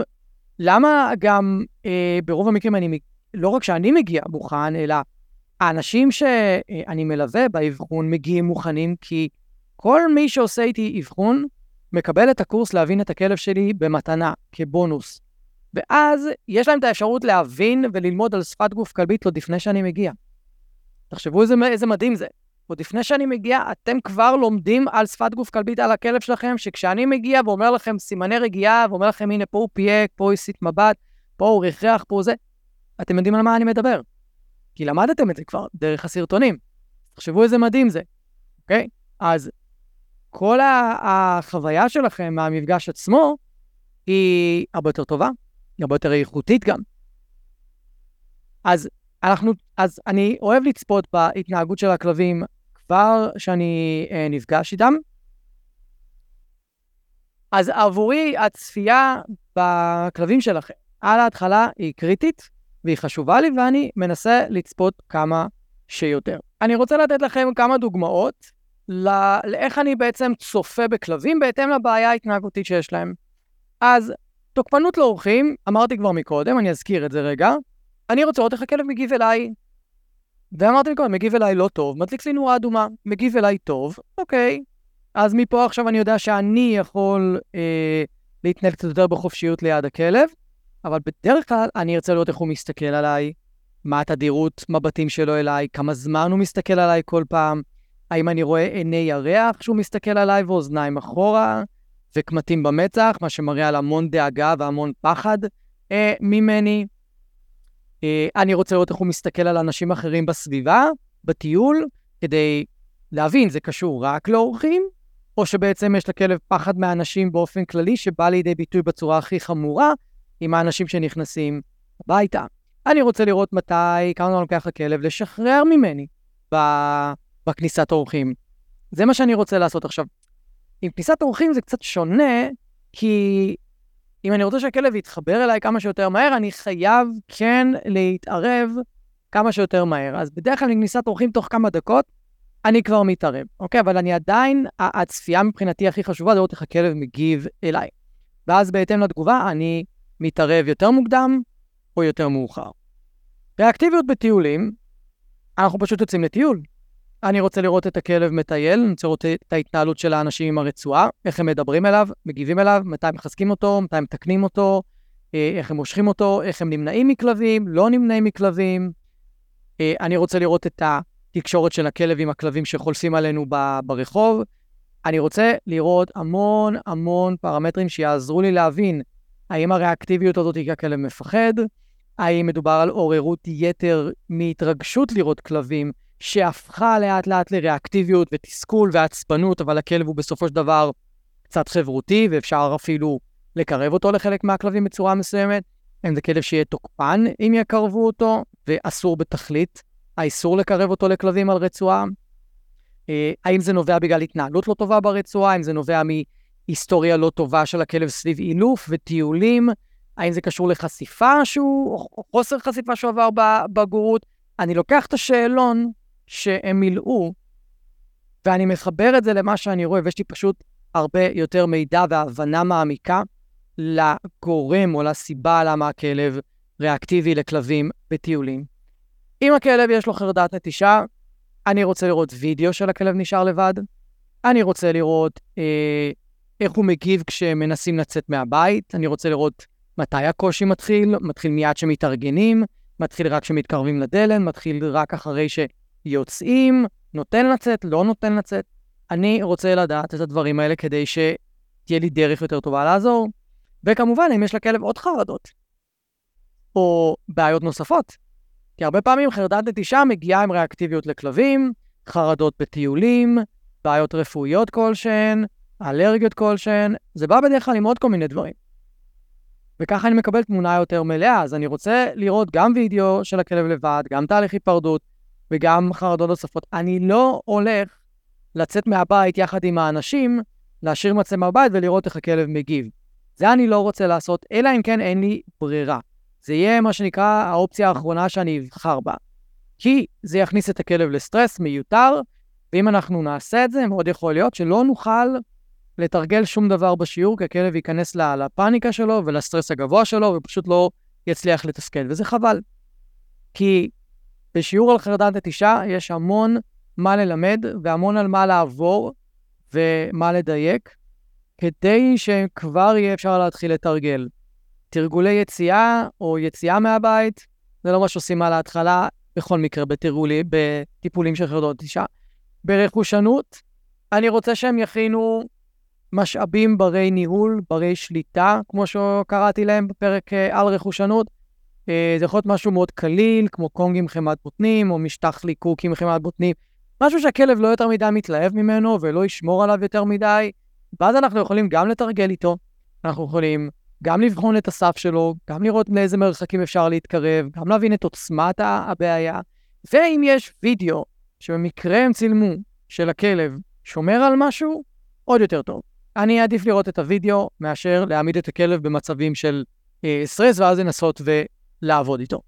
למה גם אה, ברוב המקרים אני, לא רק שאני מגיע מוכן, אלא האנשים שאני מלווה באבחון מגיעים מוכנים, כי כל מי שעושה איתי אבחון, מקבל את הקורס להבין את הכלב שלי במתנה, כבונוס. ואז יש להם את האפשרות להבין וללמוד על שפת גוף כלבית עוד לפני שאני מגיע. תחשבו איזה, איזה מדהים זה. עוד לפני שאני מגיע, אתם כבר לומדים על שפת גוף כלבית על הכלב שלכם, שכשאני מגיע ואומר לכם סימני רגיעה, ואומר לכם, הנה, פה הוא פייק, פה הוא הסיט מבט, פה הוא ריחח, פה הוא זה, אתם יודעים על מה אני מדבר. כי למדתם את זה כבר דרך הסרטונים. תחשבו איזה מדהים זה, אוקיי? אז כל החוויה שלכם מהמפגש עצמו היא הרבה יותר טובה, היא הרבה יותר איכותית גם. אז אנחנו, אז אני אוהב לצפות בהתנהגות של הכלבים כבר שאני אה, נפגש איתם. אז עבורי הצפייה בכלבים שלכם על ההתחלה היא קריטית והיא חשובה לי ואני מנסה לצפות כמה שיותר. אני רוצה לתת לכם כמה דוגמאות לא, לאיך אני בעצם צופה בכלבים בהתאם לבעיה ההתנהגותית שיש להם. אז תוקפנות לאורחים, אמרתי כבר מקודם, אני אזכיר את זה רגע. אני רוצה לראות איך הכלב מגיב אליי. ואמרתי מקודם, מגיב אליי לא טוב, מדליק לי נורה אדומה. מגיב אליי טוב, אוקיי. אז מפה עכשיו אני יודע שאני יכול אה, להתנהל קצת יותר בחופשיות ליד הכלב, אבל בדרך כלל אני ארצה לראות איך הוא מסתכל עליי, מה התדירות מבטים שלו אליי, כמה זמן הוא מסתכל עליי כל פעם, האם אני רואה עיני ירח שהוא מסתכל עליי ואוזניים אחורה, וקמטים במצח, מה שמראה על המון דאגה והמון פחד אה, ממני. אה, אני רוצה לראות איך הוא מסתכל על אנשים אחרים בסביבה, בטיול, כדי להבין, זה קשור רק לאורחים, או שבעצם יש לכלב פחד מאנשים באופן כללי, שבא לידי ביטוי בצורה הכי חמורה עם האנשים שנכנסים הביתה. אני רוצה לראות מתי, כמה זמן לוקח לכלב לשחרר ממני בכניסת אורחים. זה מה שאני רוצה לעשות עכשיו. עם כניסת אורחים זה קצת שונה, כי אם אני רוצה שהכלב יתחבר אליי כמה שיותר מהר, אני חייב כן להתערב כמה שיותר מהר. אז בדרך כלל עם כניסת אורחים תוך כמה דקות, אני כבר מתערב, אוקיי? אבל אני עדיין, הצפייה מבחינתי הכי חשובה זה לראות איך הכלב מגיב אליי. ואז בהתאם לתגובה, אני מתערב יותר מוקדם או יותר מאוחר. ריאקטיביות בטיולים, אנחנו פשוט יוצאים לטיול. אני רוצה לראות את הכלב מטייל, אני רוצה לראות את ההתנהלות של האנשים עם הרצועה, איך הם מדברים אליו, מגיבים אליו, מתי מחזקים אותו, מתי מתקנים אותו, אה, איך הם מושכים אותו, איך הם נמנעים מכלבים, לא נמנעים מכלבים. אה, אני רוצה לראות את התקשורת של הכלב עם הכלבים שחולפים עלינו ברחוב. אני רוצה לראות המון המון פרמטרים שיעזרו לי להבין האם הריאקטיביות הזאת היא כי הכלב מפחד, האם מדובר על עוררות יתר מהתרגשות לראות כלבים, שהפכה לאט לאט לריאקטיביות ותסכול ועצבנות, אבל הכלב הוא בסופו של דבר קצת חברותי, ואפשר אפילו לקרב אותו לחלק מהכלבים בצורה מסוימת. אם זה כלב שיהיה תוקפן אם יקרבו אותו, ואסור בתכלית האיסור לקרב אותו לכלבים על רצועה? אה, האם זה נובע בגלל התנהלות לא טובה ברצועה? האם זה נובע מהיסטוריה לא טובה של הכלב סביב אילוף וטיולים? האם זה קשור לחשיפה שהוא, או חוסר חשיפה שהוא עבר בגורות? אני לוקח את השאלון שהם מילאו, ואני מחבר את זה למה שאני רואה, ויש לי פשוט הרבה יותר מידע והבנה מעמיקה לגורם או לסיבה למה הכלב ריאקטיבי לכלבים בטיולים. אם הכלב יש לו חרדת נטישה, אני רוצה לראות וידאו של הכלב נשאר לבד, אני רוצה לראות אה, איך הוא מגיב כשמנסים לצאת מהבית, אני רוצה לראות מתי הקושי מתחיל, מתחיל מיד שמתארגנים, מתחיל רק כשמתקרבים לדלן, מתחיל רק אחרי שיוצאים, נותן לצאת, לא נותן לצאת. אני רוצה לדעת את הדברים האלה כדי שתהיה לי דרך יותר טובה לעזור. וכמובן, אם יש לכלב עוד חרדות, או בעיות נוספות. כי הרבה פעמים חרדת נטישה מגיעה עם ריאקטיביות לכלבים, חרדות בטיולים, בעיות רפואיות כלשהן, אלרגיות כלשהן, זה בא בדרך כלל עם עוד כל מיני דברים. וככה אני מקבל תמונה יותר מלאה, אז אני רוצה לראות גם וידאו של הכלב לבד, גם תהליך היפרדות וגם חרדות נוספות. אני לא הולך לצאת מהבית יחד עם האנשים, להשאיר מצלמה בבית ולראות איך הכלב מגיב. זה אני לא רוצה לעשות, אלא אם כן אין לי ברירה. זה יהיה מה שנקרא האופציה האחרונה שאני אבחר בה. כי זה יכניס את הכלב לסטרס מיותר, ואם אנחנו נעשה את זה, מאוד יכול להיות שלא נוכל לתרגל שום דבר בשיעור, כי הכלב ייכנס לפאניקה שלו ולסטרס הגבוה שלו, ופשוט לא יצליח לתסכל, וזה חבל. כי בשיעור על חרדת נטישה יש המון מה ללמד והמון על מה לעבור ומה לדייק, כדי שכבר יהיה אפשר להתחיל לתרגל. תרגולי יציאה או יציאה מהבית, זה לא מה שעושים על ההתחלה, בכל מקרה, בתרגולי, בטיפולים של חרדות נטישה. ברכושנות, אני רוצה שהם יכינו משאבים ברי ניהול, ברי שליטה, כמו שקראתי להם בפרק אה, על רכושנות. אה, זה יכול להיות משהו מאוד קליל, כמו קונג עם חמת בוטנים, או משטח ליקוק עם חמת בוטנים. משהו שהכלב לא יותר מדי מתלהב ממנו ולא ישמור עליו יותר מדי. ואז אנחנו יכולים גם לתרגל איתו, אנחנו יכולים גם לבחון את הסף שלו, גם לראות לאיזה מרחקים אפשר להתקרב, גם להבין את עוצמת הבעיה. ואם יש וידאו שבמקרה הם צילמו של הכלב שומר על משהו, עוד יותר טוב. אני אעדיף לראות את הוידאו מאשר להעמיד את הכלב במצבים של אה, סטרס ואז לנסות ולעבוד איתו.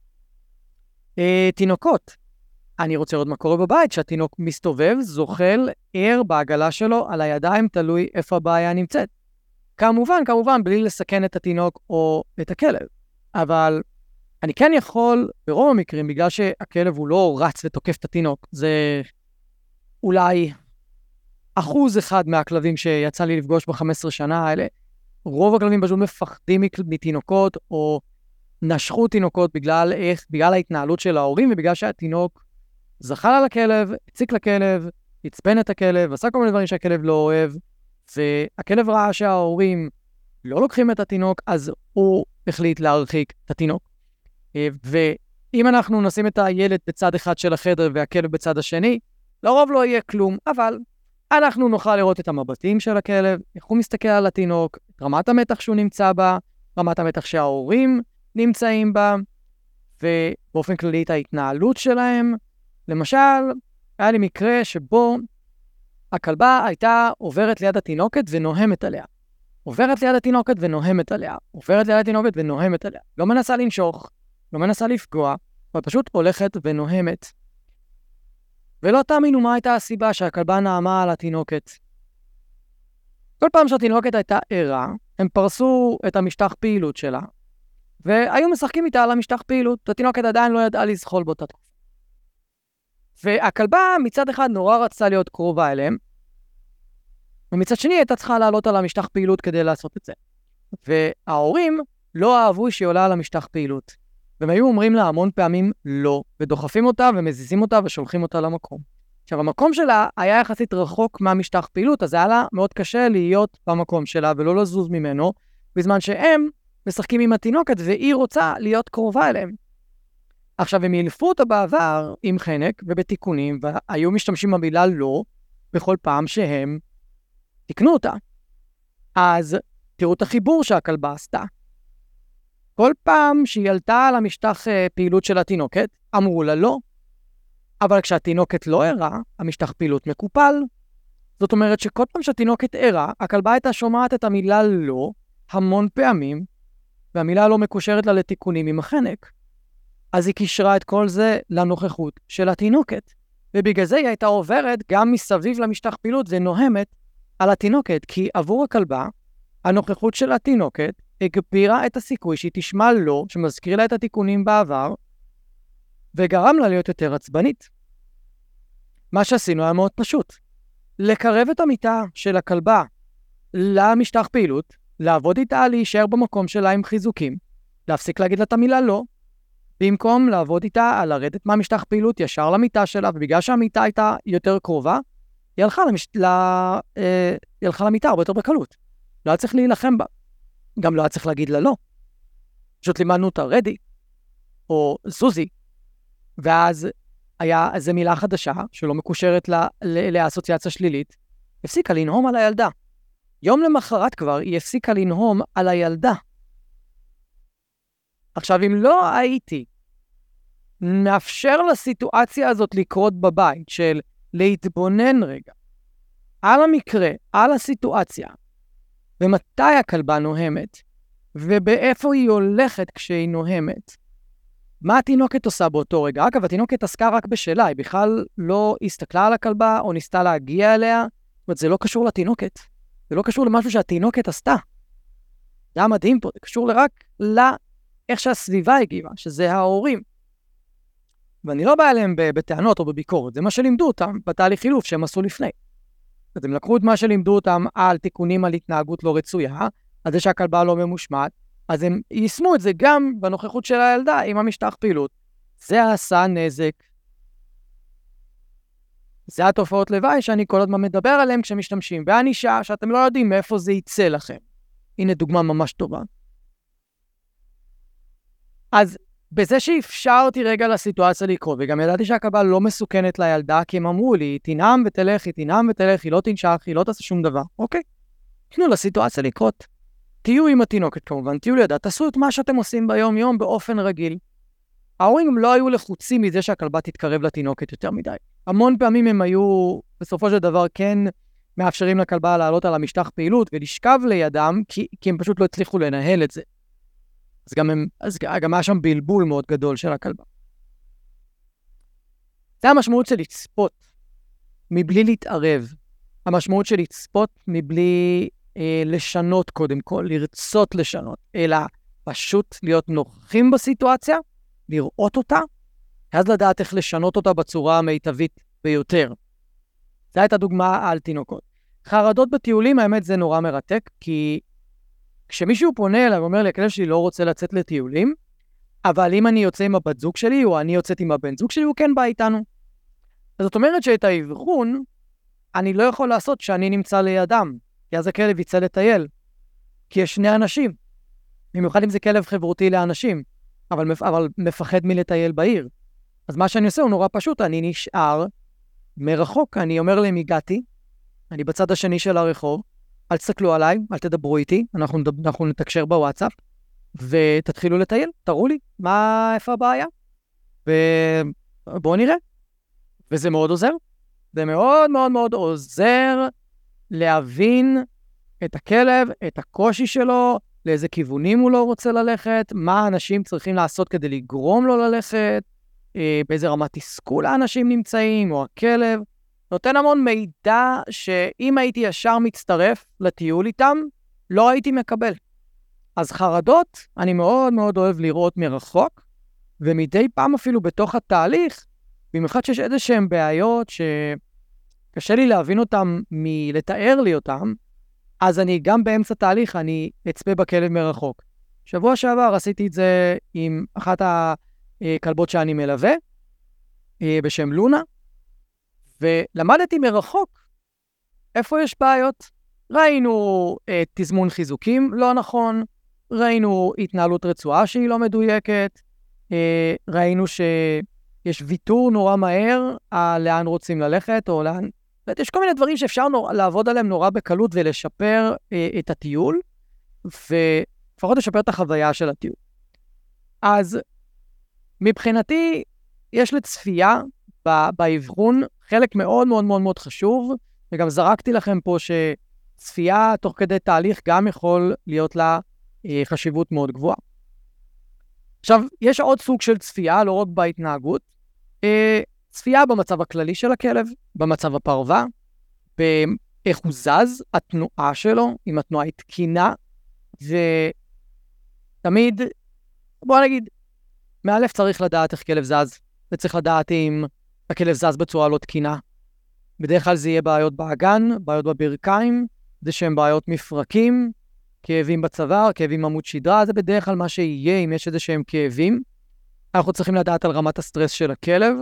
אה, תינוקות, אני רוצה לראות מה קורה בבית, שהתינוק מסתובב, זוחל, ער בעגלה שלו, על הידיים, תלוי איפה הבעיה נמצאת. כמובן, כמובן, בלי לסכן את התינוק או את הכלב. אבל אני כן יכול, ברוב המקרים, בגלל שהכלב הוא לא רץ ותוקף את התינוק, זה אולי אחוז אחד מהכלבים שיצא לי לפגוש ב-15 שנה האלה, רוב הכלבים פשוט מפחדים מתינוקות, או נשכו תינוקות בגלל איך, בגלל ההתנהלות של ההורים, ובגלל שהתינוק זחל על הכלב, הציק לכלב, עצבן את הכלב, עשה כל מיני דברים שהכלב לא אוהב, והכלב ראה שההורים לא לוקחים את התינוק, אז הוא החליט להרחיק את התינוק. אה, ואם אנחנו נשים את הילד בצד אחד של החדר והכלב בצד השני, לרוב לא יהיה כלום, אבל אנחנו נוכל לראות את המבטים של הכלב, איך הוא מסתכל על התינוק, את רמת המתח שהוא נמצא בה, רמת המתח שההורים נמצאים בה, ובאופן כללי את ההתנהלות שלהם. למשל, היה לי מקרה שבו הכלבה הייתה עוברת ליד התינוקת ונוהמת עליה. עוברת ליד התינוקת ונוהמת עליה. עוברת ליד התינוקת ונוהמת עליה. לא מנסה לנשוך, לא מנסה לפגוע, אבל פשוט הולכת ונוהמת. ולא תאמינו מה הייתה הסיבה שהכלבה נעמה על התינוקת. כל פעם שהתינוקת הייתה ערה, הם פרסו את המשטח פעילות שלה, והיו משחקים איתה על המשטח פעילות. התינוקת עדיין לא ידעה לזחול באותה תקופה. והכלבה מצד אחד נורא רצתה להיות קרובה אליהם, ומצד שני הייתה צריכה לעלות על המשטח פעילות כדי לעשות את זה. וההורים לא אהבו שהיא עולה על המשטח פעילות. והם היו אומרים לה המון פעמים לא, ודוחפים אותה ומזיזים אותה ושולחים אותה למקום. עכשיו, המקום שלה היה יחסית רחוק מהמשטח פעילות, אז היה לה מאוד קשה להיות במקום שלה ולא לזוז ממנו, בזמן שהם משחקים עם התינוקת והיא רוצה להיות קרובה אליהם. עכשיו, הם ילפו אותה בעבר עם חנק ובתיקונים, והיו משתמשים במילה לא בכל פעם שהם תיקנו אותה. אז תראו את החיבור שהכלבה עשתה. כל פעם שהיא עלתה על המשטח אה, פעילות של התינוקת, אמרו לה לא. אבל כשהתינוקת לא ערה, המשטח פעילות מקופל. זאת אומרת שכל פעם שהתינוקת ערה, הכלבה הייתה שומעת את המילה לא המון פעמים, והמילה לא מקושרת לה לתיקונים עם החנק. אז היא קישרה את כל זה לנוכחות של התינוקת. ובגלל זה היא הייתה עוברת גם מסביב למשטח פעילות ונוהמת על התינוקת, כי עבור הכלבה, הנוכחות של התינוקת הגבירה את הסיכוי שהיא תשמע לא, שמזכיר לה את התיקונים בעבר, וגרם לה להיות יותר עצבנית. מה שעשינו היה מאוד פשוט. לקרב את המיטה של הכלבה למשטח פעילות, לעבוד איתה להישאר במקום שלה עם חיזוקים, להפסיק להגיד לה את המילה לא, במקום לעבוד איתה על לרדת מהמשטח פעילות ישר למיטה שלה, ובגלל שהמיטה הייתה יותר קרובה, היא הלכה, למש... ל... אה, היא הלכה למיטה הרבה יותר בקלות. לא היה צריך להילחם בה. גם לא היה צריך להגיד לה לא. פשוט לימדנו אותה רדי, או זוזי, ואז היה איזו מילה חדשה, שלא מקושרת לה, לאסוציאציה שלילית, הפסיקה לנהום על הילדה. יום למחרת כבר היא הפסיקה לנהום על הילדה. עכשיו, אם לא הייתי מאפשר לסיטואציה הזאת לקרות בבית, של להתבונן רגע על המקרה, על הסיטואציה, ומתי הכלבה נוהמת, ובאיפה היא הולכת כשהיא נוהמת. מה התינוקת עושה באותו רגע? אגב, התינוקת עסקה רק בשלה, היא בכלל לא הסתכלה על הכלבה או ניסתה להגיע אליה. זאת אומרת, זה לא קשור לתינוקת. זה לא קשור למשהו שהתינוקת עשתה. זה היה מדהים פה, זה קשור רק לאיך שהסביבה הגיבה, שזה ההורים. ואני לא בא אליהם בטענות או בביקורת, זה מה שלימדו אותם בתהליך חילוף שהם עשו לפני. אז הם לקחו את מה שלימדו אותם על תיקונים על התנהגות לא רצויה, על זה שהכלבה לא ממושמעת, אז הם יישמו את זה גם בנוכחות של הילדה עם המשטח פעילות. זה עשה נזק. זה התופעות לוואי שאני כל הזמן מדבר עליהן כשמשתמשים בענישה, שאתם לא יודעים מאיפה זה יצא לכם. הנה דוגמה ממש טובה. אז בזה שאפשרתי רגע לסיטואציה לקרות, וגם ידעתי שהכלבה לא מסוכנת לילדה, כי הם אמרו לי, היא תנאם ותלך, היא תנאם ותלך, היא לא תנשך, היא לא תעשה שום דבר. אוקיי, תנו לסיטואציה לקרות. תהיו עם התינוקת כמובן, תהיו לידה, תעשו את מה שאתם עושים ביום-יום באופן רגיל. ההורים לא היו לחוצים מזה שהכלבה תתקרב לתינוקת יותר מדי. המון פעמים הם היו, בסופו של דבר, כן מאפשרים לכלבה לעלות על המשטח פעילות ולשכב לידם, כי, כי הם פשוט לא הצליחו לנהל את זה. אז גם, הם, אז גם היה שם בלבול מאוד גדול של הכלבה. זה המשמעות של לצפות מבלי להתערב. המשמעות של לצפות מבלי אה, לשנות קודם כל, לרצות לשנות, אלא פשוט להיות נוכחים בסיטואציה, לראות אותה, ואז לדעת איך לשנות אותה בצורה המיטבית ביותר. זו הייתה דוגמה על תינוקות. חרדות בטיולים, האמת זה נורא מרתק, כי כשמישהו פונה אליי ואומר לי, הכלב שלי לא רוצה לצאת לטיולים, אבל אם אני יוצא עם הבת זוג שלי, או אני יוצאת עם הבן זוג שלי, הוא כן בא איתנו. זאת אומרת שאת האבחון, אני לא יכול לעשות כשאני נמצא לידם, כי אז הכלב יצא לטייל. כי יש שני אנשים. במיוחד אם זה כלב חברותי לאנשים, אבל, אבל מפחד מלטייל בעיר. אז מה שאני עושה הוא נורא פשוט, אני נשאר מרחוק. אני אומר להם, הגעתי, אני בצד השני של הרחוב, אל תסתכלו עליי, אל תדברו איתי, אנחנו, אנחנו נתקשר בוואטסאפ, ותתחילו לטייל, תראו לי מה, איפה הבעיה, ובואו נראה. וזה מאוד עוזר. זה מאוד מאוד מאוד עוזר להבין את הכלב, את הקושי שלו, לאיזה כיוונים הוא לא רוצה ללכת, מה האנשים צריכים לעשות כדי לגרום לו ללכת, אה, באיזה רמת תסכול האנשים נמצאים, או הכלב. נותן המון מידע שאם הייתי ישר מצטרף לטיול איתם, לא הייתי מקבל. אז חרדות, אני מאוד מאוד אוהב לראות מרחוק, ומדי פעם אפילו בתוך התהליך, במיוחד שיש איזה שהן בעיות שקשה לי להבין אותן מלתאר לי אותן, אז אני גם באמצע תהליך, אני אצפה בכלב מרחוק. שבוע שעבר עשיתי את זה עם אחת הכלבות שאני מלווה, אה, בשם לונה, ולמדתי מרחוק איפה יש בעיות. ראינו אה, תזמון חיזוקים לא נכון, ראינו התנהלות רצועה שהיא לא מדויקת, אה, ראינו שיש ויתור נורא מהר על לאן רוצים ללכת, או לאן... זאת יש כל מיני דברים שאפשר נור... לעבוד עליהם נורא בקלות ולשפר אה, את הטיול, ולפחות לשפר את החוויה של הטיול. אז מבחינתי, יש לצפייה באבחון, חלק מאוד מאוד מאוד מאוד חשוב, וגם זרקתי לכם פה שצפייה תוך כדי תהליך גם יכול להיות לה אה, חשיבות מאוד גבוהה. עכשיו, יש עוד סוג של צפייה, לא רק בהתנהגות, אה, צפייה במצב הכללי של הכלב, במצב הפרווה, באיך הוא זז, התנועה שלו, אם התנועה היא תקינה, ותמיד, בוא נגיד, מאלף צריך לדעת איך כלב זז, וצריך לדעת אם הכלב זז בצורה לא תקינה. בדרך כלל זה יהיה בעיות באגן, בעיות בברכיים, זה שהן בעיות מפרקים, כאבים בצוואר, כאבים עמוד שדרה, זה בדרך כלל מה שיהיה אם יש איזה שהם כאבים. אנחנו צריכים לדעת על רמת הסטרס של הכלב.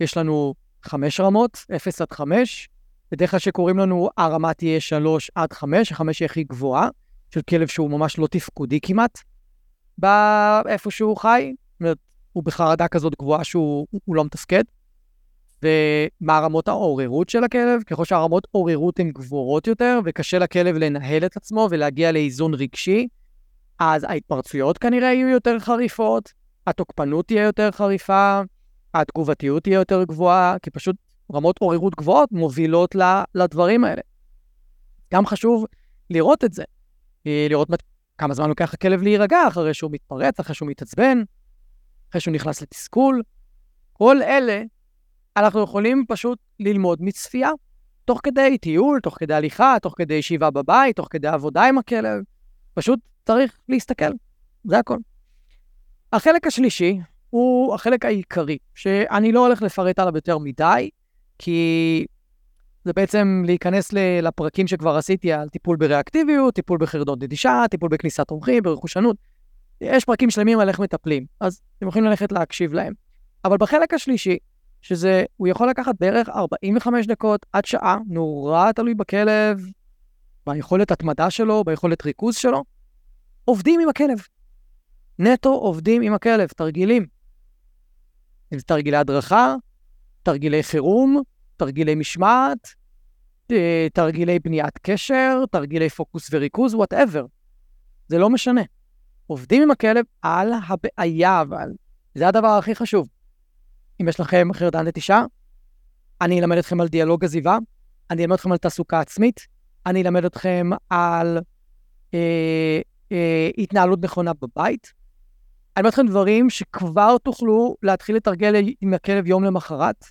יש לנו חמש רמות, 0 עד 5. בדרך כלל שקוראים לנו, הרמה תהיה 3 עד 5, החמש היא הכי גבוהה, של כלב שהוא ממש לא תפקודי כמעט, באיפה שהוא חי. זאת אומרת, הוא בחרדה כזאת גבוהה שהוא לא מתפקד. ומה רמות העוררות של הכלב. ככל שהרמות עוררות הן גבוהות יותר, וקשה לכלב לנהל את עצמו ולהגיע לאיזון רגשי, אז ההתפרצויות כנראה יהיו יותר חריפות, התוקפנות תהיה יותר חריפה, התגובתיות תהיה יותר גבוהה, כי פשוט רמות עוררות גבוהות מובילות לדברים האלה. גם חשוב לראות את זה, אה, לראות כמה זמן לוקח הכלב להירגע אחרי שהוא מתפרץ, אחרי שהוא מתעצבן, אחרי שהוא נכנס לתסכול. כל אלה אנחנו יכולים פשוט ללמוד מצפייה, תוך כדי טיול, תוך כדי הליכה, תוך כדי ישיבה בבית, תוך כדי עבודה עם הכלב. פשוט צריך להסתכל, זה הכל. החלק השלישי הוא החלק העיקרי, שאני לא הולך לפרט עליו יותר מדי, כי זה בעצם להיכנס לפרקים שכבר עשיתי על טיפול בריאקטיביות, טיפול בחרדות נדישה, טיפול בכניסת אורחים, ברכושנות. יש פרקים שלמים על איך מטפלים, אז אתם יכולים ללכת להקשיב להם. אבל בחלק השלישי, שזה, הוא יכול לקחת בערך 45 דקות עד שעה, נורא תלוי בכלב, ביכולת התמדה שלו, ביכולת ריכוז שלו. עובדים עם הכלב. נטו עובדים עם הכלב, תרגילים. אם זה תרגילי הדרכה, תרגילי חירום, תרגילי משמעת, אה, תרגילי בניית קשר, תרגילי פוקוס וריכוז, וואטאבר. זה לא משנה. עובדים עם הכלב על הבעיה, אבל זה הדבר הכי חשוב. אם יש לכם חרדן נטישה, אני אלמד אתכם על דיאלוג עזיבה, אני אלמד אתכם על תעסוקה עצמית, אני אלמד אתכם על אה, אה, התנהלות נכונה בבית. אני אלמד אתכם דברים שכבר תוכלו להתחיל לתרגל עם הכלב יום למחרת,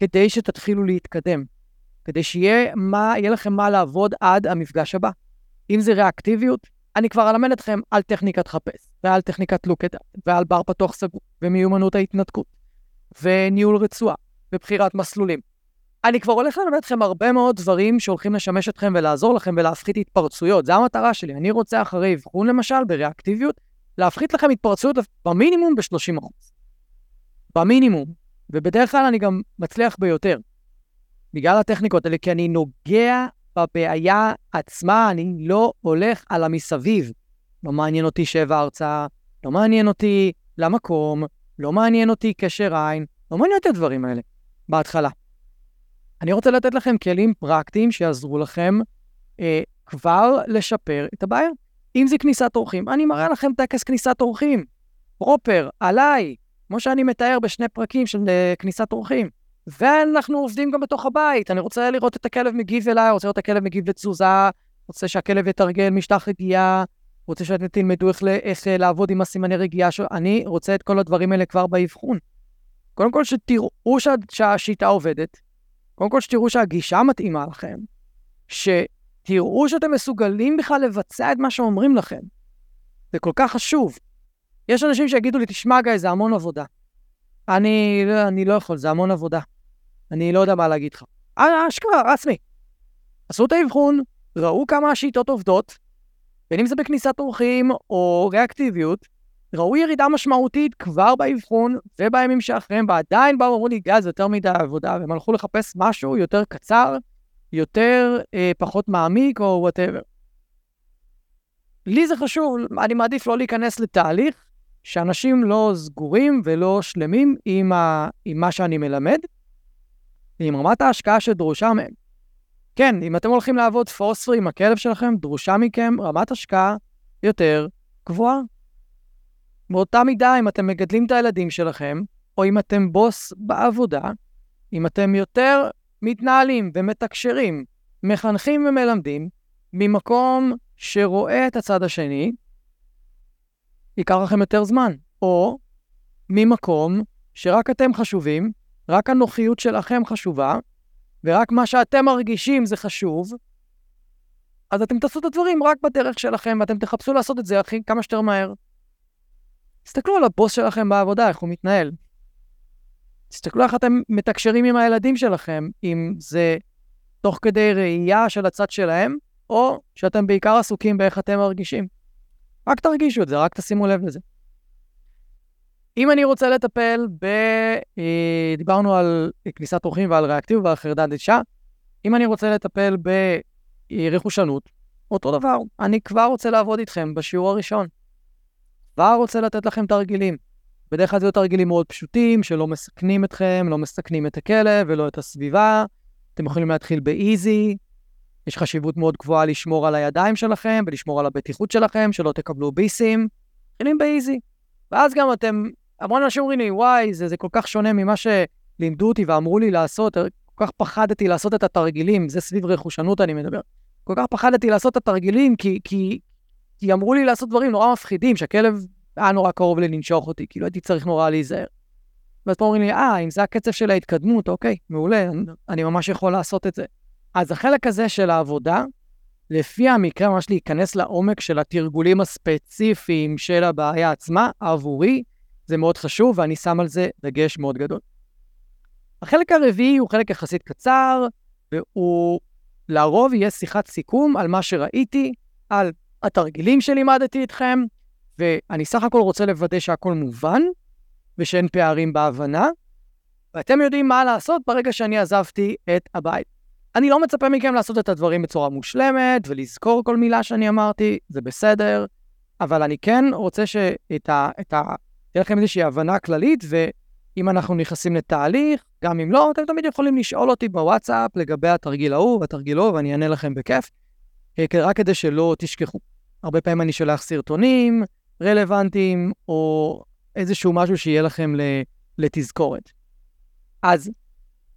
כדי שתתחילו להתקדם, כדי שיהיה מה, לכם מה לעבוד עד המפגש הבא. אם זה ריאקטיביות, אני כבר אלמד אתכם על טכניקת חפש, ועל טכניקת לוקד, ועל בר פתוח סגור, ומיומנות ההתנתקות. וניהול רצועה, ובחירת מסלולים. אני כבר הולך ללמד אתכם הרבה מאוד דברים שהולכים לשמש אתכם ולעזור לכם ולהפחית התפרצויות. זו המטרה שלי. אני רוצה אחרי אבחון למשל, בריאקטיביות, להפחית לכם התפרצויות במינימום ב-30%. במינימום. ובדרך כלל אני גם מצליח ביותר. בגלל הטכניקות האלה, כי אני נוגע בבעיה עצמה, אני לא הולך על המסביב. לא מעניין אותי שבע הרצאה, לא מעניין אותי למקום, לא מעניין אותי קשר עין, לא מעניין אותי הדברים האלה בהתחלה. אני רוצה לתת לכם כלים פרקטיים שיעזרו לכם אה, כבר לשפר את הבעיה. אם זה כניסת אורחים, אני מראה לכם טקס כניסת אורחים, פרופר, עליי, כמו שאני מתאר בשני פרקים של אה, כניסת אורחים. ואנחנו עובדים גם בתוך הבית. אני רוצה לראות את הכלב מגיב אליי, רוצה לראות את הכלב מגיב לתזוזה, רוצה שהכלב יתרגל משטח רגיעה, רוצה שאתם תלמדו איך, איך אה, לעבוד עם הסימני רגיעה שלו. אני רוצה את כל הדברים האלה כבר באבחון. קודם כל שתראו שה, שהשיטה עובדת, קודם כל שתראו שהגישה מתאימה לכם, שתראו שאתם מסוגלים בכלל לבצע את מה שאומרים לכם. זה כל כך חשוב. יש אנשים שיגידו לי, תשמע גיא, זה המון עבודה. אני, אני לא יכול, זה המון עבודה. אני לא יודע מה להגיד לך. אה, אשכרה, רסמי. עשו את האבחון, ראו כמה השיטות עובדות, בין אם זה בכניסת אורחים או ריאקטיביות, ראו ירידה משמעותית כבר באבחון ובימים שאחריהם, ועדיין באו ואמרו לי, גז, יותר מדי עבודה, והם הלכו לחפש משהו יותר קצר, יותר אה, פחות מעמיק או whatever. לי זה חשוב, אני מעדיף לא להיכנס לתהליך שאנשים לא סגורים ולא שלמים עם, ה, עם מה שאני מלמד, ועם רמת ההשקעה שדרושה מהם. כן, אם אתם הולכים לעבוד פוספרי עם הכלב שלכם, דרושה מכם רמת השקעה יותר גבוהה. באותה מידה, אם אתם מגדלים את הילדים שלכם, או אם אתם בוס בעבודה, אם אתם יותר מתנהלים ומתקשרים, מחנכים ומלמדים, ממקום שרואה את הצד השני, ייקח לכם יותר זמן. או ממקום שרק אתם חשובים, רק הנוחיות שלכם חשובה, ורק מה שאתם מרגישים זה חשוב, אז אתם תעשו את הדברים רק בדרך שלכם, ואתם תחפשו לעשות את זה הכי כמה שיותר מהר. תסתכלו על הבוס שלכם בעבודה, איך הוא מתנהל. תסתכלו איך אתם מתקשרים עם הילדים שלכם, אם זה תוך כדי ראייה של הצד שלהם, או שאתם בעיקר עסוקים באיך אתם מרגישים. רק תרגישו את זה, רק תשימו לב לזה. אם אני רוצה לטפל ב... אה, דיברנו על כניסת אורחים ועל ריאקטיב ועל חרדת אישה. אם אני רוצה לטפל ברכושנות, אותו דבר, אני כבר רוצה לעבוד איתכם בשיעור הראשון. כבר רוצה לתת לכם תרגילים. בדרך כלל זה תרגילים מאוד פשוטים, שלא מסכנים אתכם, לא מסכנים את הכלב ולא את הסביבה. אתם יכולים להתחיל באיזי. יש חשיבות מאוד גבוהה לשמור על הידיים שלכם ולשמור על הבטיחות שלכם, שלא תקבלו ביסים. מתחילים באיזי. ואז גם אתם המון אנשים אומרים לי, וואי, זה, זה כל כך שונה ממה שלימדו אותי ואמרו לי לעשות, כל כך פחדתי לעשות את התרגילים, זה סביב רכושנות אני מדבר. כל כך פחדתי לעשות את התרגילים, כי, כי, כי אמרו לי לעשות דברים נורא מפחידים, שהכלב היה נורא קרוב לי לנשוך אותי, כאילו הייתי צריך נורא להיזהר. ואז פה אומרים לי, אה, אם זה הקצב של ההתקדמות, אוקיי, מעולה, אני ממש יכול לעשות את זה. אז החלק הזה של העבודה, לפי המקרה, ממש להיכנס לעומק של התרגולים הספציפיים של הבעיה עצמה, עבורי, זה מאוד חשוב, ואני שם על זה דגש מאוד גדול. החלק הרביעי הוא חלק יחסית קצר, והוא לרוב יהיה שיחת סיכום על מה שראיתי, על התרגילים שלימדתי איתכם, ואני סך הכל רוצה לוודא שהכל מובן, ושאין פערים בהבנה, ואתם יודעים מה לעשות ברגע שאני עזבתי את הבית. אני לא מצפה מכם לעשות את הדברים בצורה מושלמת, ולזכור כל מילה שאני אמרתי, זה בסדר, אבל אני כן רוצה שאת ה... ה תהיה לכם איזושהי הבנה כללית, ואם אנחנו נכנסים לתהליך, גם אם לא, אתם תמיד יכולים לשאול אותי בוואטסאפ לגבי התרגיל ההוא והתרגיל ההוא, ואני אענה לכם בכיף, אה, רק כדי שלא תשכחו. הרבה פעמים אני שולח סרטונים רלוונטיים, או איזשהו משהו שיהיה לכם לתזכורת. אז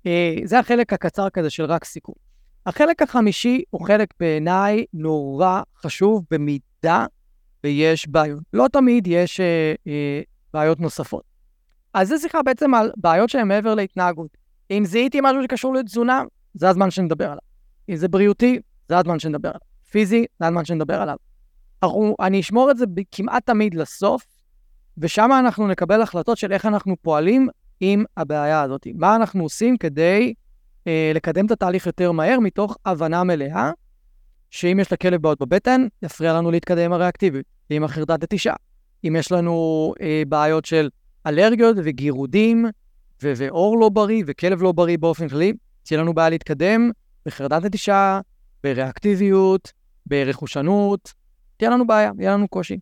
אה, זה החלק הקצר כזה של רק סיכום. החלק החמישי הוא חלק בעיניי נורא חשוב במידה ויש בעיות. לא תמיד יש אה, אה, בעיות נוספות. אז זו שיחה בעצם על בעיות שהן מעבר להתנהגות. אם זיהיתי משהו שקשור לתזונה, זה הזמן שנדבר עליו. אם זה בריאותי, זה הזמן שנדבר עליו. פיזי, זה הזמן שנדבר עליו. אנחנו, אני אשמור את זה כמעט תמיד לסוף, ושם אנחנו נקבל החלטות של איך אנחנו פועלים עם הבעיה הזאת. מה אנחנו עושים כדי אה, לקדם את התהליך יותר מהר, מתוך הבנה מלאה, שאם יש לכלב בעיות בבטן, יפריע לנו להתקדם עם הריאקטיביות, עם החרדת נטישה. אם יש לנו אה, בעיות של אלרגיות וגירודים, ו- ואור לא בריא וכלב לא בריא באופן כללי, תהיה לנו בעיה להתקדם בחרדת נטישה, בריאקטיביות, ברכושנות, תהיה לנו בעיה, יהיה לנו קושי.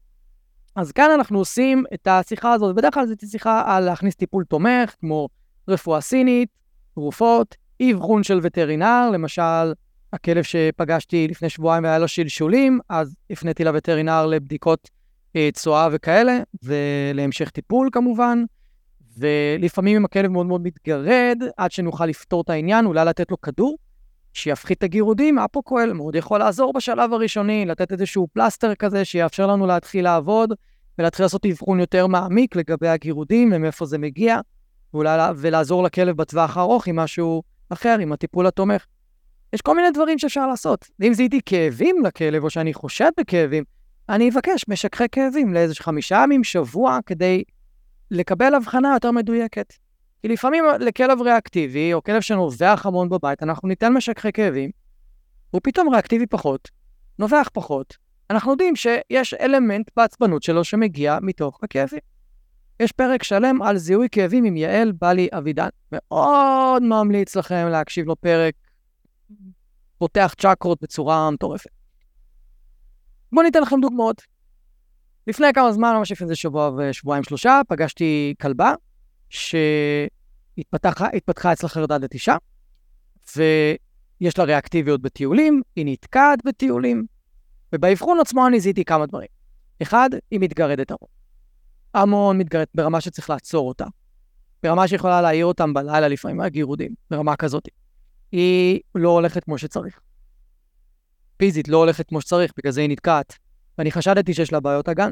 אז כאן אנחנו עושים את השיחה הזאת, בדרך כלל זו שיחה על להכניס טיפול תומך, כמו רפואה סינית, תרופות, אבחון של וטרינר, למשל, הכלב שפגשתי לפני שבועיים והיה לו שלשולים, אז הפניתי לווטרינר לבדיקות צואה וכאלה, ולהמשך טיפול כמובן. ולפעמים אם הכלב מאוד מאוד מתגרד, עד שנוכל לפתור את העניין, אולי לתת לו כדור שיפחית את הגירודים, אפוקואל מאוד יכול לעזור בשלב הראשוני, לתת איזשהו פלסטר כזה שיאפשר לנו להתחיל לעבוד ולהתחיל לעשות אבחון יותר מעמיק לגבי הגירודים ומאיפה זה מגיע, ואולי, ולעזור לכלב בטווח הארוך עם משהו אחר, עם הטיפול התומך. יש כל מיני דברים שאפשר לעשות. אם זיהיתי כאבים לכלב, או שאני חושד בכאבים, אני אבקש משככי כאבים לאיזה חמישה ימים, שבוע, כדי לקבל הבחנה יותר מדויקת. כי לפעמים לכלב ריאקטיבי, או כלב שנובח המון בבית, אנחנו ניתן משככי כאבים, הוא פתאום ריאקטיבי פחות, נובח פחות. אנחנו יודעים שיש אלמנט בעצבנות שלו שמגיע מתוך הכאבים. יש פרק שלם על זיהוי כאבים עם יעל בלי אבידן. מאוד ממליץ לכם להקשיב לו פרק פותח צ'קרות בצורה מטורפת. בואו ניתן לכם דוגמאות. לפני כמה זמן, ממש לפני שבוע ושבועיים שלושה, פגשתי כלבה שהתפתחה אצלה חרדת נטישה, ויש לה ריאקטיביות בטיולים, היא נתקעת בטיולים, ובאבחון עצמו אני זיהיתי כמה דברים. אחד, היא מתגרדת המון. המון מתגרדת ברמה שצריך לעצור אותה. ברמה שיכולה להעיר אותם בלילה לפעמים מהגירודים, ברמה כזאת. היא לא הולכת כמו שצריך. פיזית לא הולכת כמו שצריך, בגלל זה היא נתקעת. ואני חשדתי שיש לה בעיות אגן.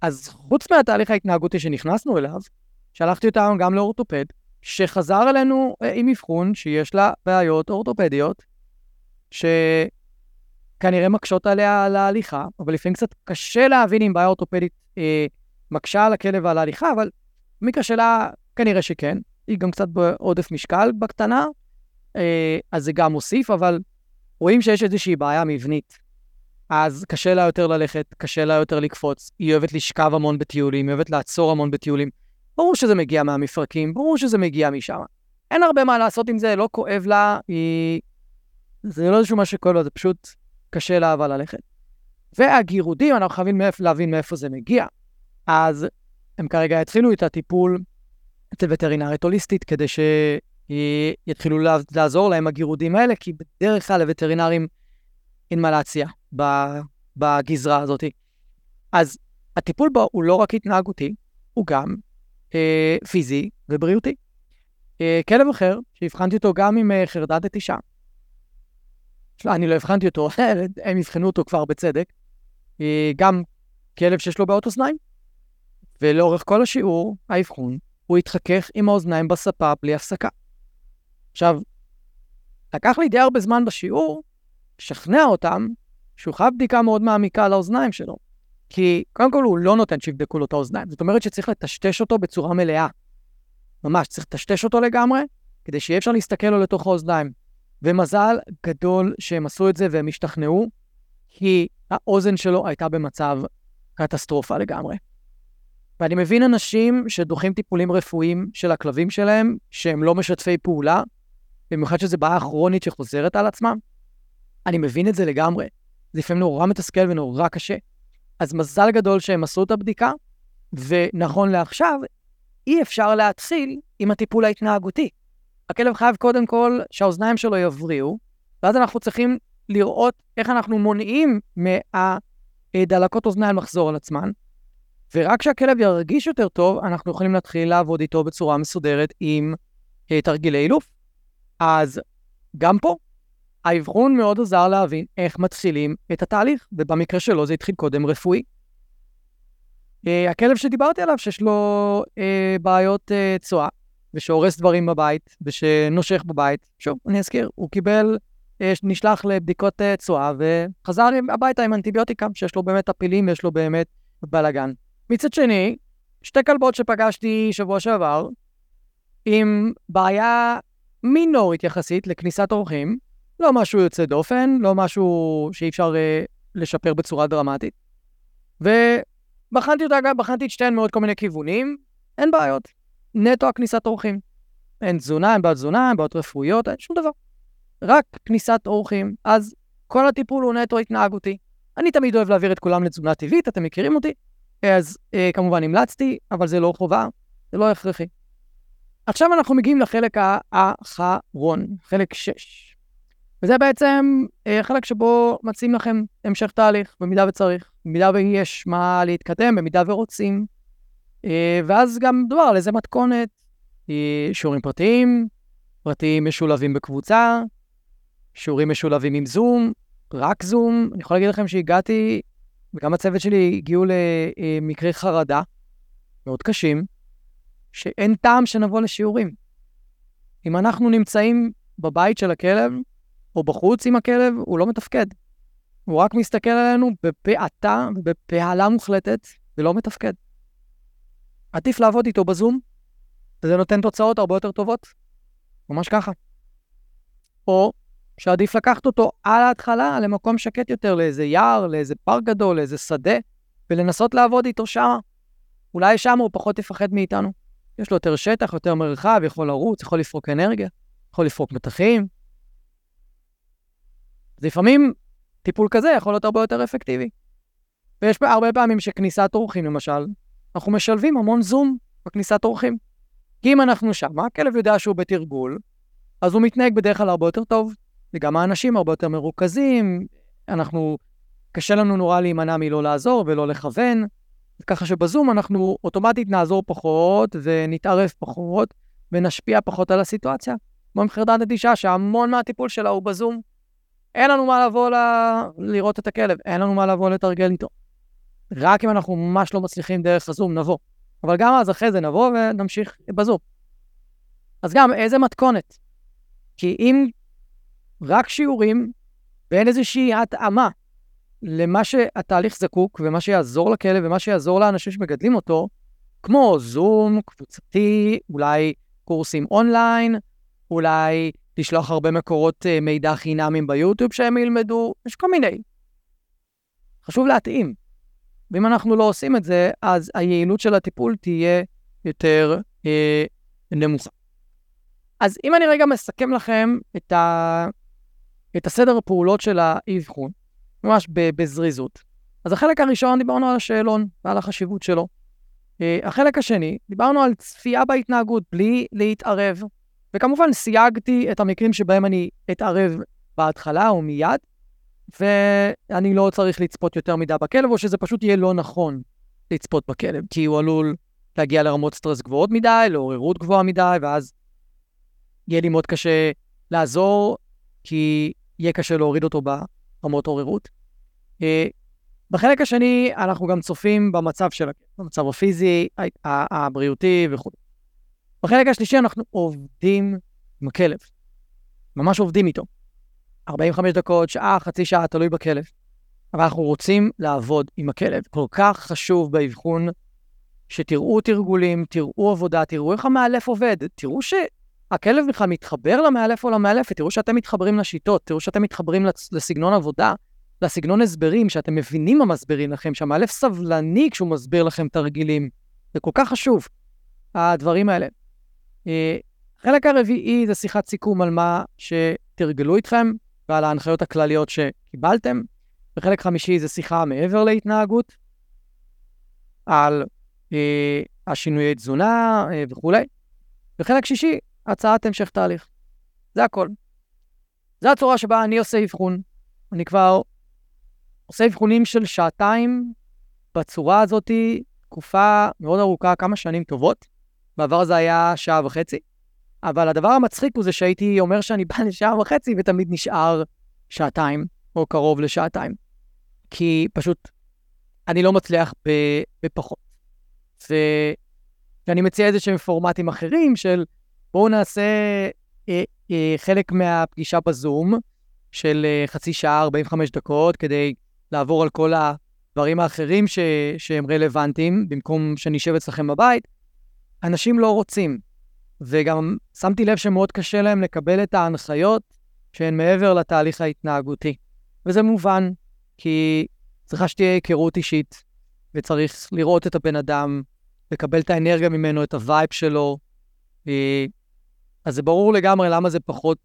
אז חוץ מהתהליך ההתנהגותי שנכנסנו אליו, שלחתי אותם גם לאורתופד, שחזר אלינו אה, עם אבחון שיש לה בעיות אורתופדיות, שכנראה מקשות עליה על ההליכה, אבל לפעמים קצת קשה להבין אם בעיה אורתופדית אה, מקשה על הכלב ועל ההליכה, אבל מיקה שלה כנראה שכן. היא גם קצת בעודף משקל בקטנה, אה, אז זה גם מוסיף, אבל רואים שיש איזושהי בעיה מבנית. אז קשה לה יותר ללכת, קשה לה יותר לקפוץ, היא אוהבת לשכב המון בטיולים, היא אוהבת לעצור המון בטיולים. ברור שזה מגיע מהמפרקים, ברור שזה מגיע משם. אין הרבה מה לעשות עם זה, לא כואב לה, היא... זה לא איזשהו משהו שכואב לה, זה פשוט קשה לה אבל ללכת. והגירודים, אנחנו חייבים מאיפ... להבין מאיפה זה מגיע. אז הם כרגע התחילו את הטיפול אצל וטרינרית הוליסטית, כדי שיתחילו לעזור להם הגירודים האלה, כי בדרך כלל לווטרינרים אין מה להציע בגזרה הזאת. אז הטיפול בו הוא לא רק התנהגותי, הוא גם אה, פיזי ובריאותי. אה, כלב אחר, שהבחנתי אותו גם עם אה, חרדת נטישה, אני לא הבחנתי אותו, הם יבחנו אותו כבר בצדק, אה, גם כלב שיש לו בעיות אוזניים, ולאורך כל השיעור, האבחון, הוא התחכך עם האוזניים בספה בלי הפסקה. עכשיו, לקח לי די הרבה זמן בשיעור לשכנע אותם שהוא חייב בדיקה מאוד מעמיקה על האוזניים שלו. כי קודם כל הוא לא נותן שיבדקו לו את האוזניים, זאת אומרת שצריך לטשטש אותו בצורה מלאה. ממש, צריך לטשטש אותו לגמרי, כדי שיהיה אפשר להסתכל לו לתוך האוזניים. ומזל גדול שהם עשו את זה והם השתכנעו, כי האוזן שלו הייתה במצב קטסטרופה לגמרי. ואני מבין אנשים שדוחים טיפולים רפואיים של הכלבים שלהם, שהם לא משתפי פעולה, במיוחד שזו בעיה כרונית שחוזרת על עצמה. אני מבין את זה לגמרי. זה לפעמים נורא מתסכל ונורא קשה. אז מזל גדול שהם עשו את הבדיקה, ונכון לעכשיו, אי אפשר להתחיל עם הטיפול ההתנהגותי. הכלב חייב קודם כל שהאוזניים שלו יבריאו, ואז אנחנו צריכים לראות איך אנחנו מונעים מהדלקות אוזניים לחזור על עצמן, ורק כשהכלב ירגיש יותר טוב, אנחנו יכולים להתחיל לעבוד איתו בצורה מסודרת עם אה, תרגילי אילוף. אז גם פה, האבחון מאוד עזר להבין איך מתחילים את התהליך, ובמקרה שלו זה התחיל קודם רפואי. Uh, הכלב שדיברתי עליו, שיש לו uh, בעיות uh, צואה, ושהורס דברים בבית, ושנושך בבית, שוב, אני אזכיר, הוא קיבל, uh, נשלח לבדיקות uh, צואה, וחזר הביתה עם אנטיביוטיקה, שיש לו באמת טפילים, יש לו באמת בלאגן. מצד שני, שתי כלבות שפגשתי שבוע שעבר, עם בעיה מינורית יחסית לכניסת אורחים, לא משהו יוצא דופן, לא משהו שאי אפשר uh, לשפר בצורה דרמטית. ובחנתי אותה, גם בחנתי את שתיהן מעוד כל מיני כיוונים, אין בעיות. נטו הכניסת אורחים. אין תזונה, אין בעיות תזונה, אין בעיות רפואיות, אין שום דבר. רק כניסת אורחים. אז כל הטיפול הוא נטו התנהגותי. אני תמיד אוהב להעביר את כולם לתזונה טבעית, אתם מכירים אותי. אז אה, כמובן המלצתי, אבל זה לא חובה, זה לא הכרחי. עכשיו אנחנו מגיעים לחלק האחרון, חלק 6. וזה בעצם אה, חלק שבו מציעים לכם המשך תהליך, במידה וצריך, במידה ויש מה להתקדם, במידה ורוצים. אה, ואז גם דובר על איזה מתכונת, אה, שיעורים פרטיים, פרטיים משולבים בקבוצה, שיעורים משולבים עם זום, רק זום. אני יכול להגיד לכם שהגעתי, וגם הצוות שלי הגיעו למקרי חרדה מאוד קשים, שאין טעם שנבוא לשיעורים. אם אנחנו נמצאים בבית של הכלב, או בחוץ עם הכלב, הוא לא מתפקד. הוא רק מסתכל עלינו בפעתה ובבהלה מוחלטת, ולא מתפקד. עדיף לעבוד איתו בזום, וזה נותן תוצאות הרבה יותר טובות. ממש ככה. או שעדיף לקחת אותו על ההתחלה למקום שקט יותר, לאיזה יער, לאיזה פארק גדול, לאיזה שדה, ולנסות לעבוד איתו שמה. אולי שם הוא פחות יפחד מאיתנו. יש לו יותר שטח, יותר מרחב, יכול לרוץ, יכול לפרוק אנרגיה, יכול לפרוק מתחים, אז לפעמים טיפול כזה יכול להיות הרבה יותר אפקטיבי. ויש הרבה פעמים שכניסת אורחים, למשל, אנחנו משלבים המון זום בכניסת אורחים. כי אם אנחנו שם, הכלב יודע שהוא בתרגול, אז הוא מתנהג בדרך כלל הרבה יותר טוב, וגם האנשים הרבה יותר מרוכזים, אנחנו, קשה לנו נורא להימנע מלא לעזור ולא לכוון, ככה שבזום אנחנו אוטומטית נעזור פחות ונתערב פחות ונשפיע פחות על הסיטואציה. כמו עם חרדת נטישה, שהמון מהטיפול שלה הוא בזום. אין לנו מה לבוא ל... לראות את הכלב, אין לנו מה לבוא לתרגל איתו. רק אם אנחנו ממש לא מצליחים דרך הזום, נבוא. אבל גם אז אחרי זה נבוא ונמשיך בזום. אז גם, איזה מתכונת? כי אם רק שיעורים ואין איזושהי התאמה למה שהתהליך זקוק ומה שיעזור לכלב ומה שיעזור לאנשים שמגדלים אותו, כמו זום, קבוצתי, אולי קורסים אונליין, אולי לשלוח הרבה מקורות אה, מידע חינמים ביוטיוב שהם ילמדו, יש כל מיני. חשוב להתאים. ואם אנחנו לא עושים את זה, אז היעילות של הטיפול תהיה יותר אה, נמוכה. אז אם אני רגע מסכם לכם את, ה... את הסדר הפעולות של האבחון, ממש בזריזות. אז החלק הראשון, דיברנו על השאלון ועל החשיבות שלו. Uh, החלק השני, דיברנו על צפייה בהתנהגות בלי להתערב, וכמובן סייגתי את המקרים שבהם אני אתערב בהתחלה או מיד, ואני לא צריך לצפות יותר מדי בכלב, או שזה פשוט יהיה לא נכון לצפות בכלב, כי הוא עלול להגיע לרמות סטרס גבוהות מדי, לעוררות גבוהה מדי, ואז יהיה לי מאוד קשה לעזור, כי יהיה קשה להוריד אותו ברמות עוררות. אה, בחלק השני, אנחנו גם צופים במצב של הכלב, במצב הפיזי, הבריאותי וכו'. בחלק השלישי אנחנו עובדים עם הכלב, ממש עובדים איתו. 45 דקות, שעה, חצי שעה, תלוי בכלב. אבל אנחנו רוצים לעבוד עם הכלב. כל כך חשוב באבחון שתראו תרגולים, תראו עבודה, תראו איך המאלף עובד, תראו שהכלב בכלל מתחבר למאלף או למאלפת, תראו שאתם מתחברים לשיטות, תראו שאתם מתחברים לסגנון עבודה, לסגנון הסברים, שאתם מבינים מה מסבירים לכם, שהמאלף סבלני כשהוא מסביר לכם תרגילים. זה כל כך חשוב, הדברים האלה. אה, החלק הרביעי זה שיחת סיכום על מה שתרגלו איתכם ועל ההנחיות הכלליות שקיבלתם. וחלק חמישי זה שיחה מעבר להתנהגות, על אה, השינויי תזונה אה, וכולי. וחלק שישי, הצעת המשך תהליך. זה הכל. זו הצורה שבה אני עושה אבחון. אני כבר עושה אבחונים של שעתיים בצורה הזאת, תקופה מאוד ארוכה, כמה שנים טובות. בעבר זה היה שעה וחצי. אבל הדבר המצחיק הוא זה שהייתי אומר שאני בא לשעה וחצי ותמיד נשאר שעתיים, או קרוב לשעתיים. כי פשוט אני לא מצליח בפחות. ואני מציע איזה שהם פורמטים אחרים של בואו נעשה אה, אה, חלק מהפגישה בזום של אה, חצי שעה, 45 דקות, כדי לעבור על כל הדברים האחרים ש, שהם רלוונטיים, במקום שנשב אצלכם בבית. אנשים לא רוצים. וגם שמתי לב שמאוד קשה להם לקבל את ההנחיות שהן מעבר לתהליך ההתנהגותי. וזה מובן, כי צריכה שתהיה היכרות אישית, וצריך לראות את הבן אדם, לקבל את האנרגיה ממנו, את ה vibe שלו. אז זה ברור לגמרי למה זה פחות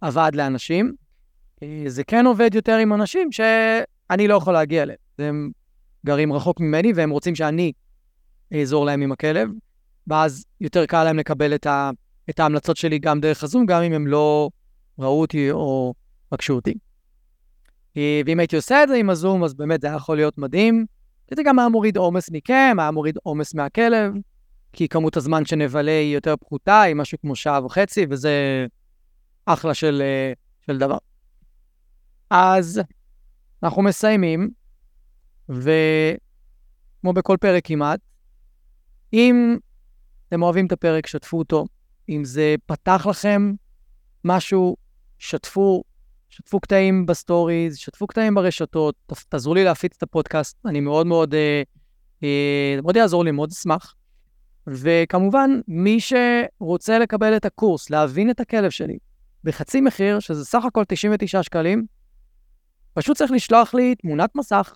עבד לאנשים. אה, זה כן עובד יותר עם אנשים שאני לא יכול להגיע אליהם. הם גרים רחוק ממני והם רוצים שאני אעזור להם עם הכלב. ואז יותר קל להם לקבל את, ה, את ההמלצות שלי גם דרך הזום, גם אם הם לא ראו אותי או פגשו אותי. אה, ואם הייתי עושה את זה עם הזום, אז באמת זה היה יכול להיות מדהים. זה גם היה מוריד עומס מכם, היה מוריד עומס מהכלב, כי כמות הזמן שנבלה היא יותר פחותה, היא משהו כמו שעה וחצי, וזה אחלה של, אה, של דבר. אז אנחנו מסיימים, וכמו בכל פרק כמעט, אם אתם אוהבים את הפרק, שתפו אותו. אם זה פתח לכם משהו, שתפו, שתפו קטעים בסטוריז, שתפו קטעים ברשתות, תעזרו לי להפיץ את הפודקאסט, אני מאוד מאוד, אה, אה, מאוד יעזור לי, מאוד אשמח. וכמובן, מי שרוצה לקבל את הקורס, להבין את הכלב שלי, בחצי מחיר, שזה סך הכל 99 שקלים, פשוט צריך לשלוח לי תמונת מסך,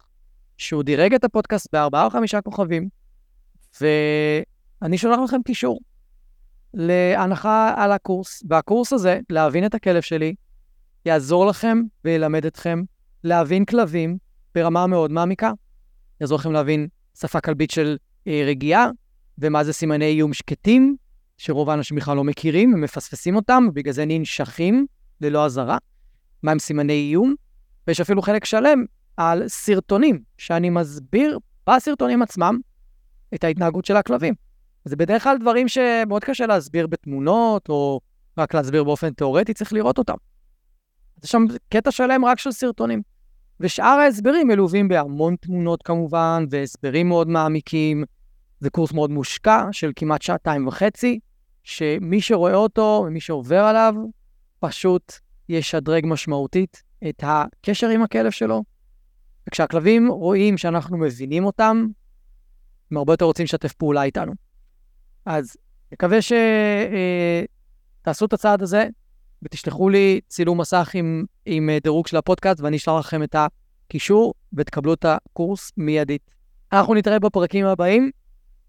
שהוא דירג את הפודקאסט בארבעה או חמישה כוכבים, ו... אני שולח לכם קישור להנחה על הקורס, והקורס הזה, להבין את הכלב שלי, יעזור לכם וילמד אתכם להבין כלבים ברמה מאוד מעמיקה. יעזור לכם להבין שפה כלבית של אה, רגיעה, ומה זה סימני איום שקטים, שרוב האנשים בכלל לא מכירים, הם מפספסים אותם, ובגלל זה ננשכים ללא אזהרה. מהם סימני איום, ויש אפילו חלק שלם על סרטונים, שאני מסביר בסרטונים עצמם את ההתנהגות של הכלבים. זה בדרך כלל דברים שמאוד קשה להסביר בתמונות, או רק להסביר באופן תיאורטי, צריך לראות אותם. יש שם קטע שלם רק של סרטונים. ושאר ההסברים מלווים בהמון תמונות כמובן, והסברים מאוד מעמיקים. זה קורס מאוד מושקע של כמעט שעתיים וחצי, שמי שרואה אותו ומי שעובר עליו, פשוט ישדרג משמעותית את הקשר עם הכלב שלו. וכשהכלבים רואים שאנחנו מבינים אותם, הם הרבה יותר רוצים לשתף פעולה איתנו. אז מקווה שתעשו אה, את הצעד הזה ותשלחו לי צילום מסך עם, עם אה, דירוג של הפודקאסט ואני אשלח לכם את הקישור ותקבלו את הקורס מיידית. אנחנו נתראה בפרקים הבאים.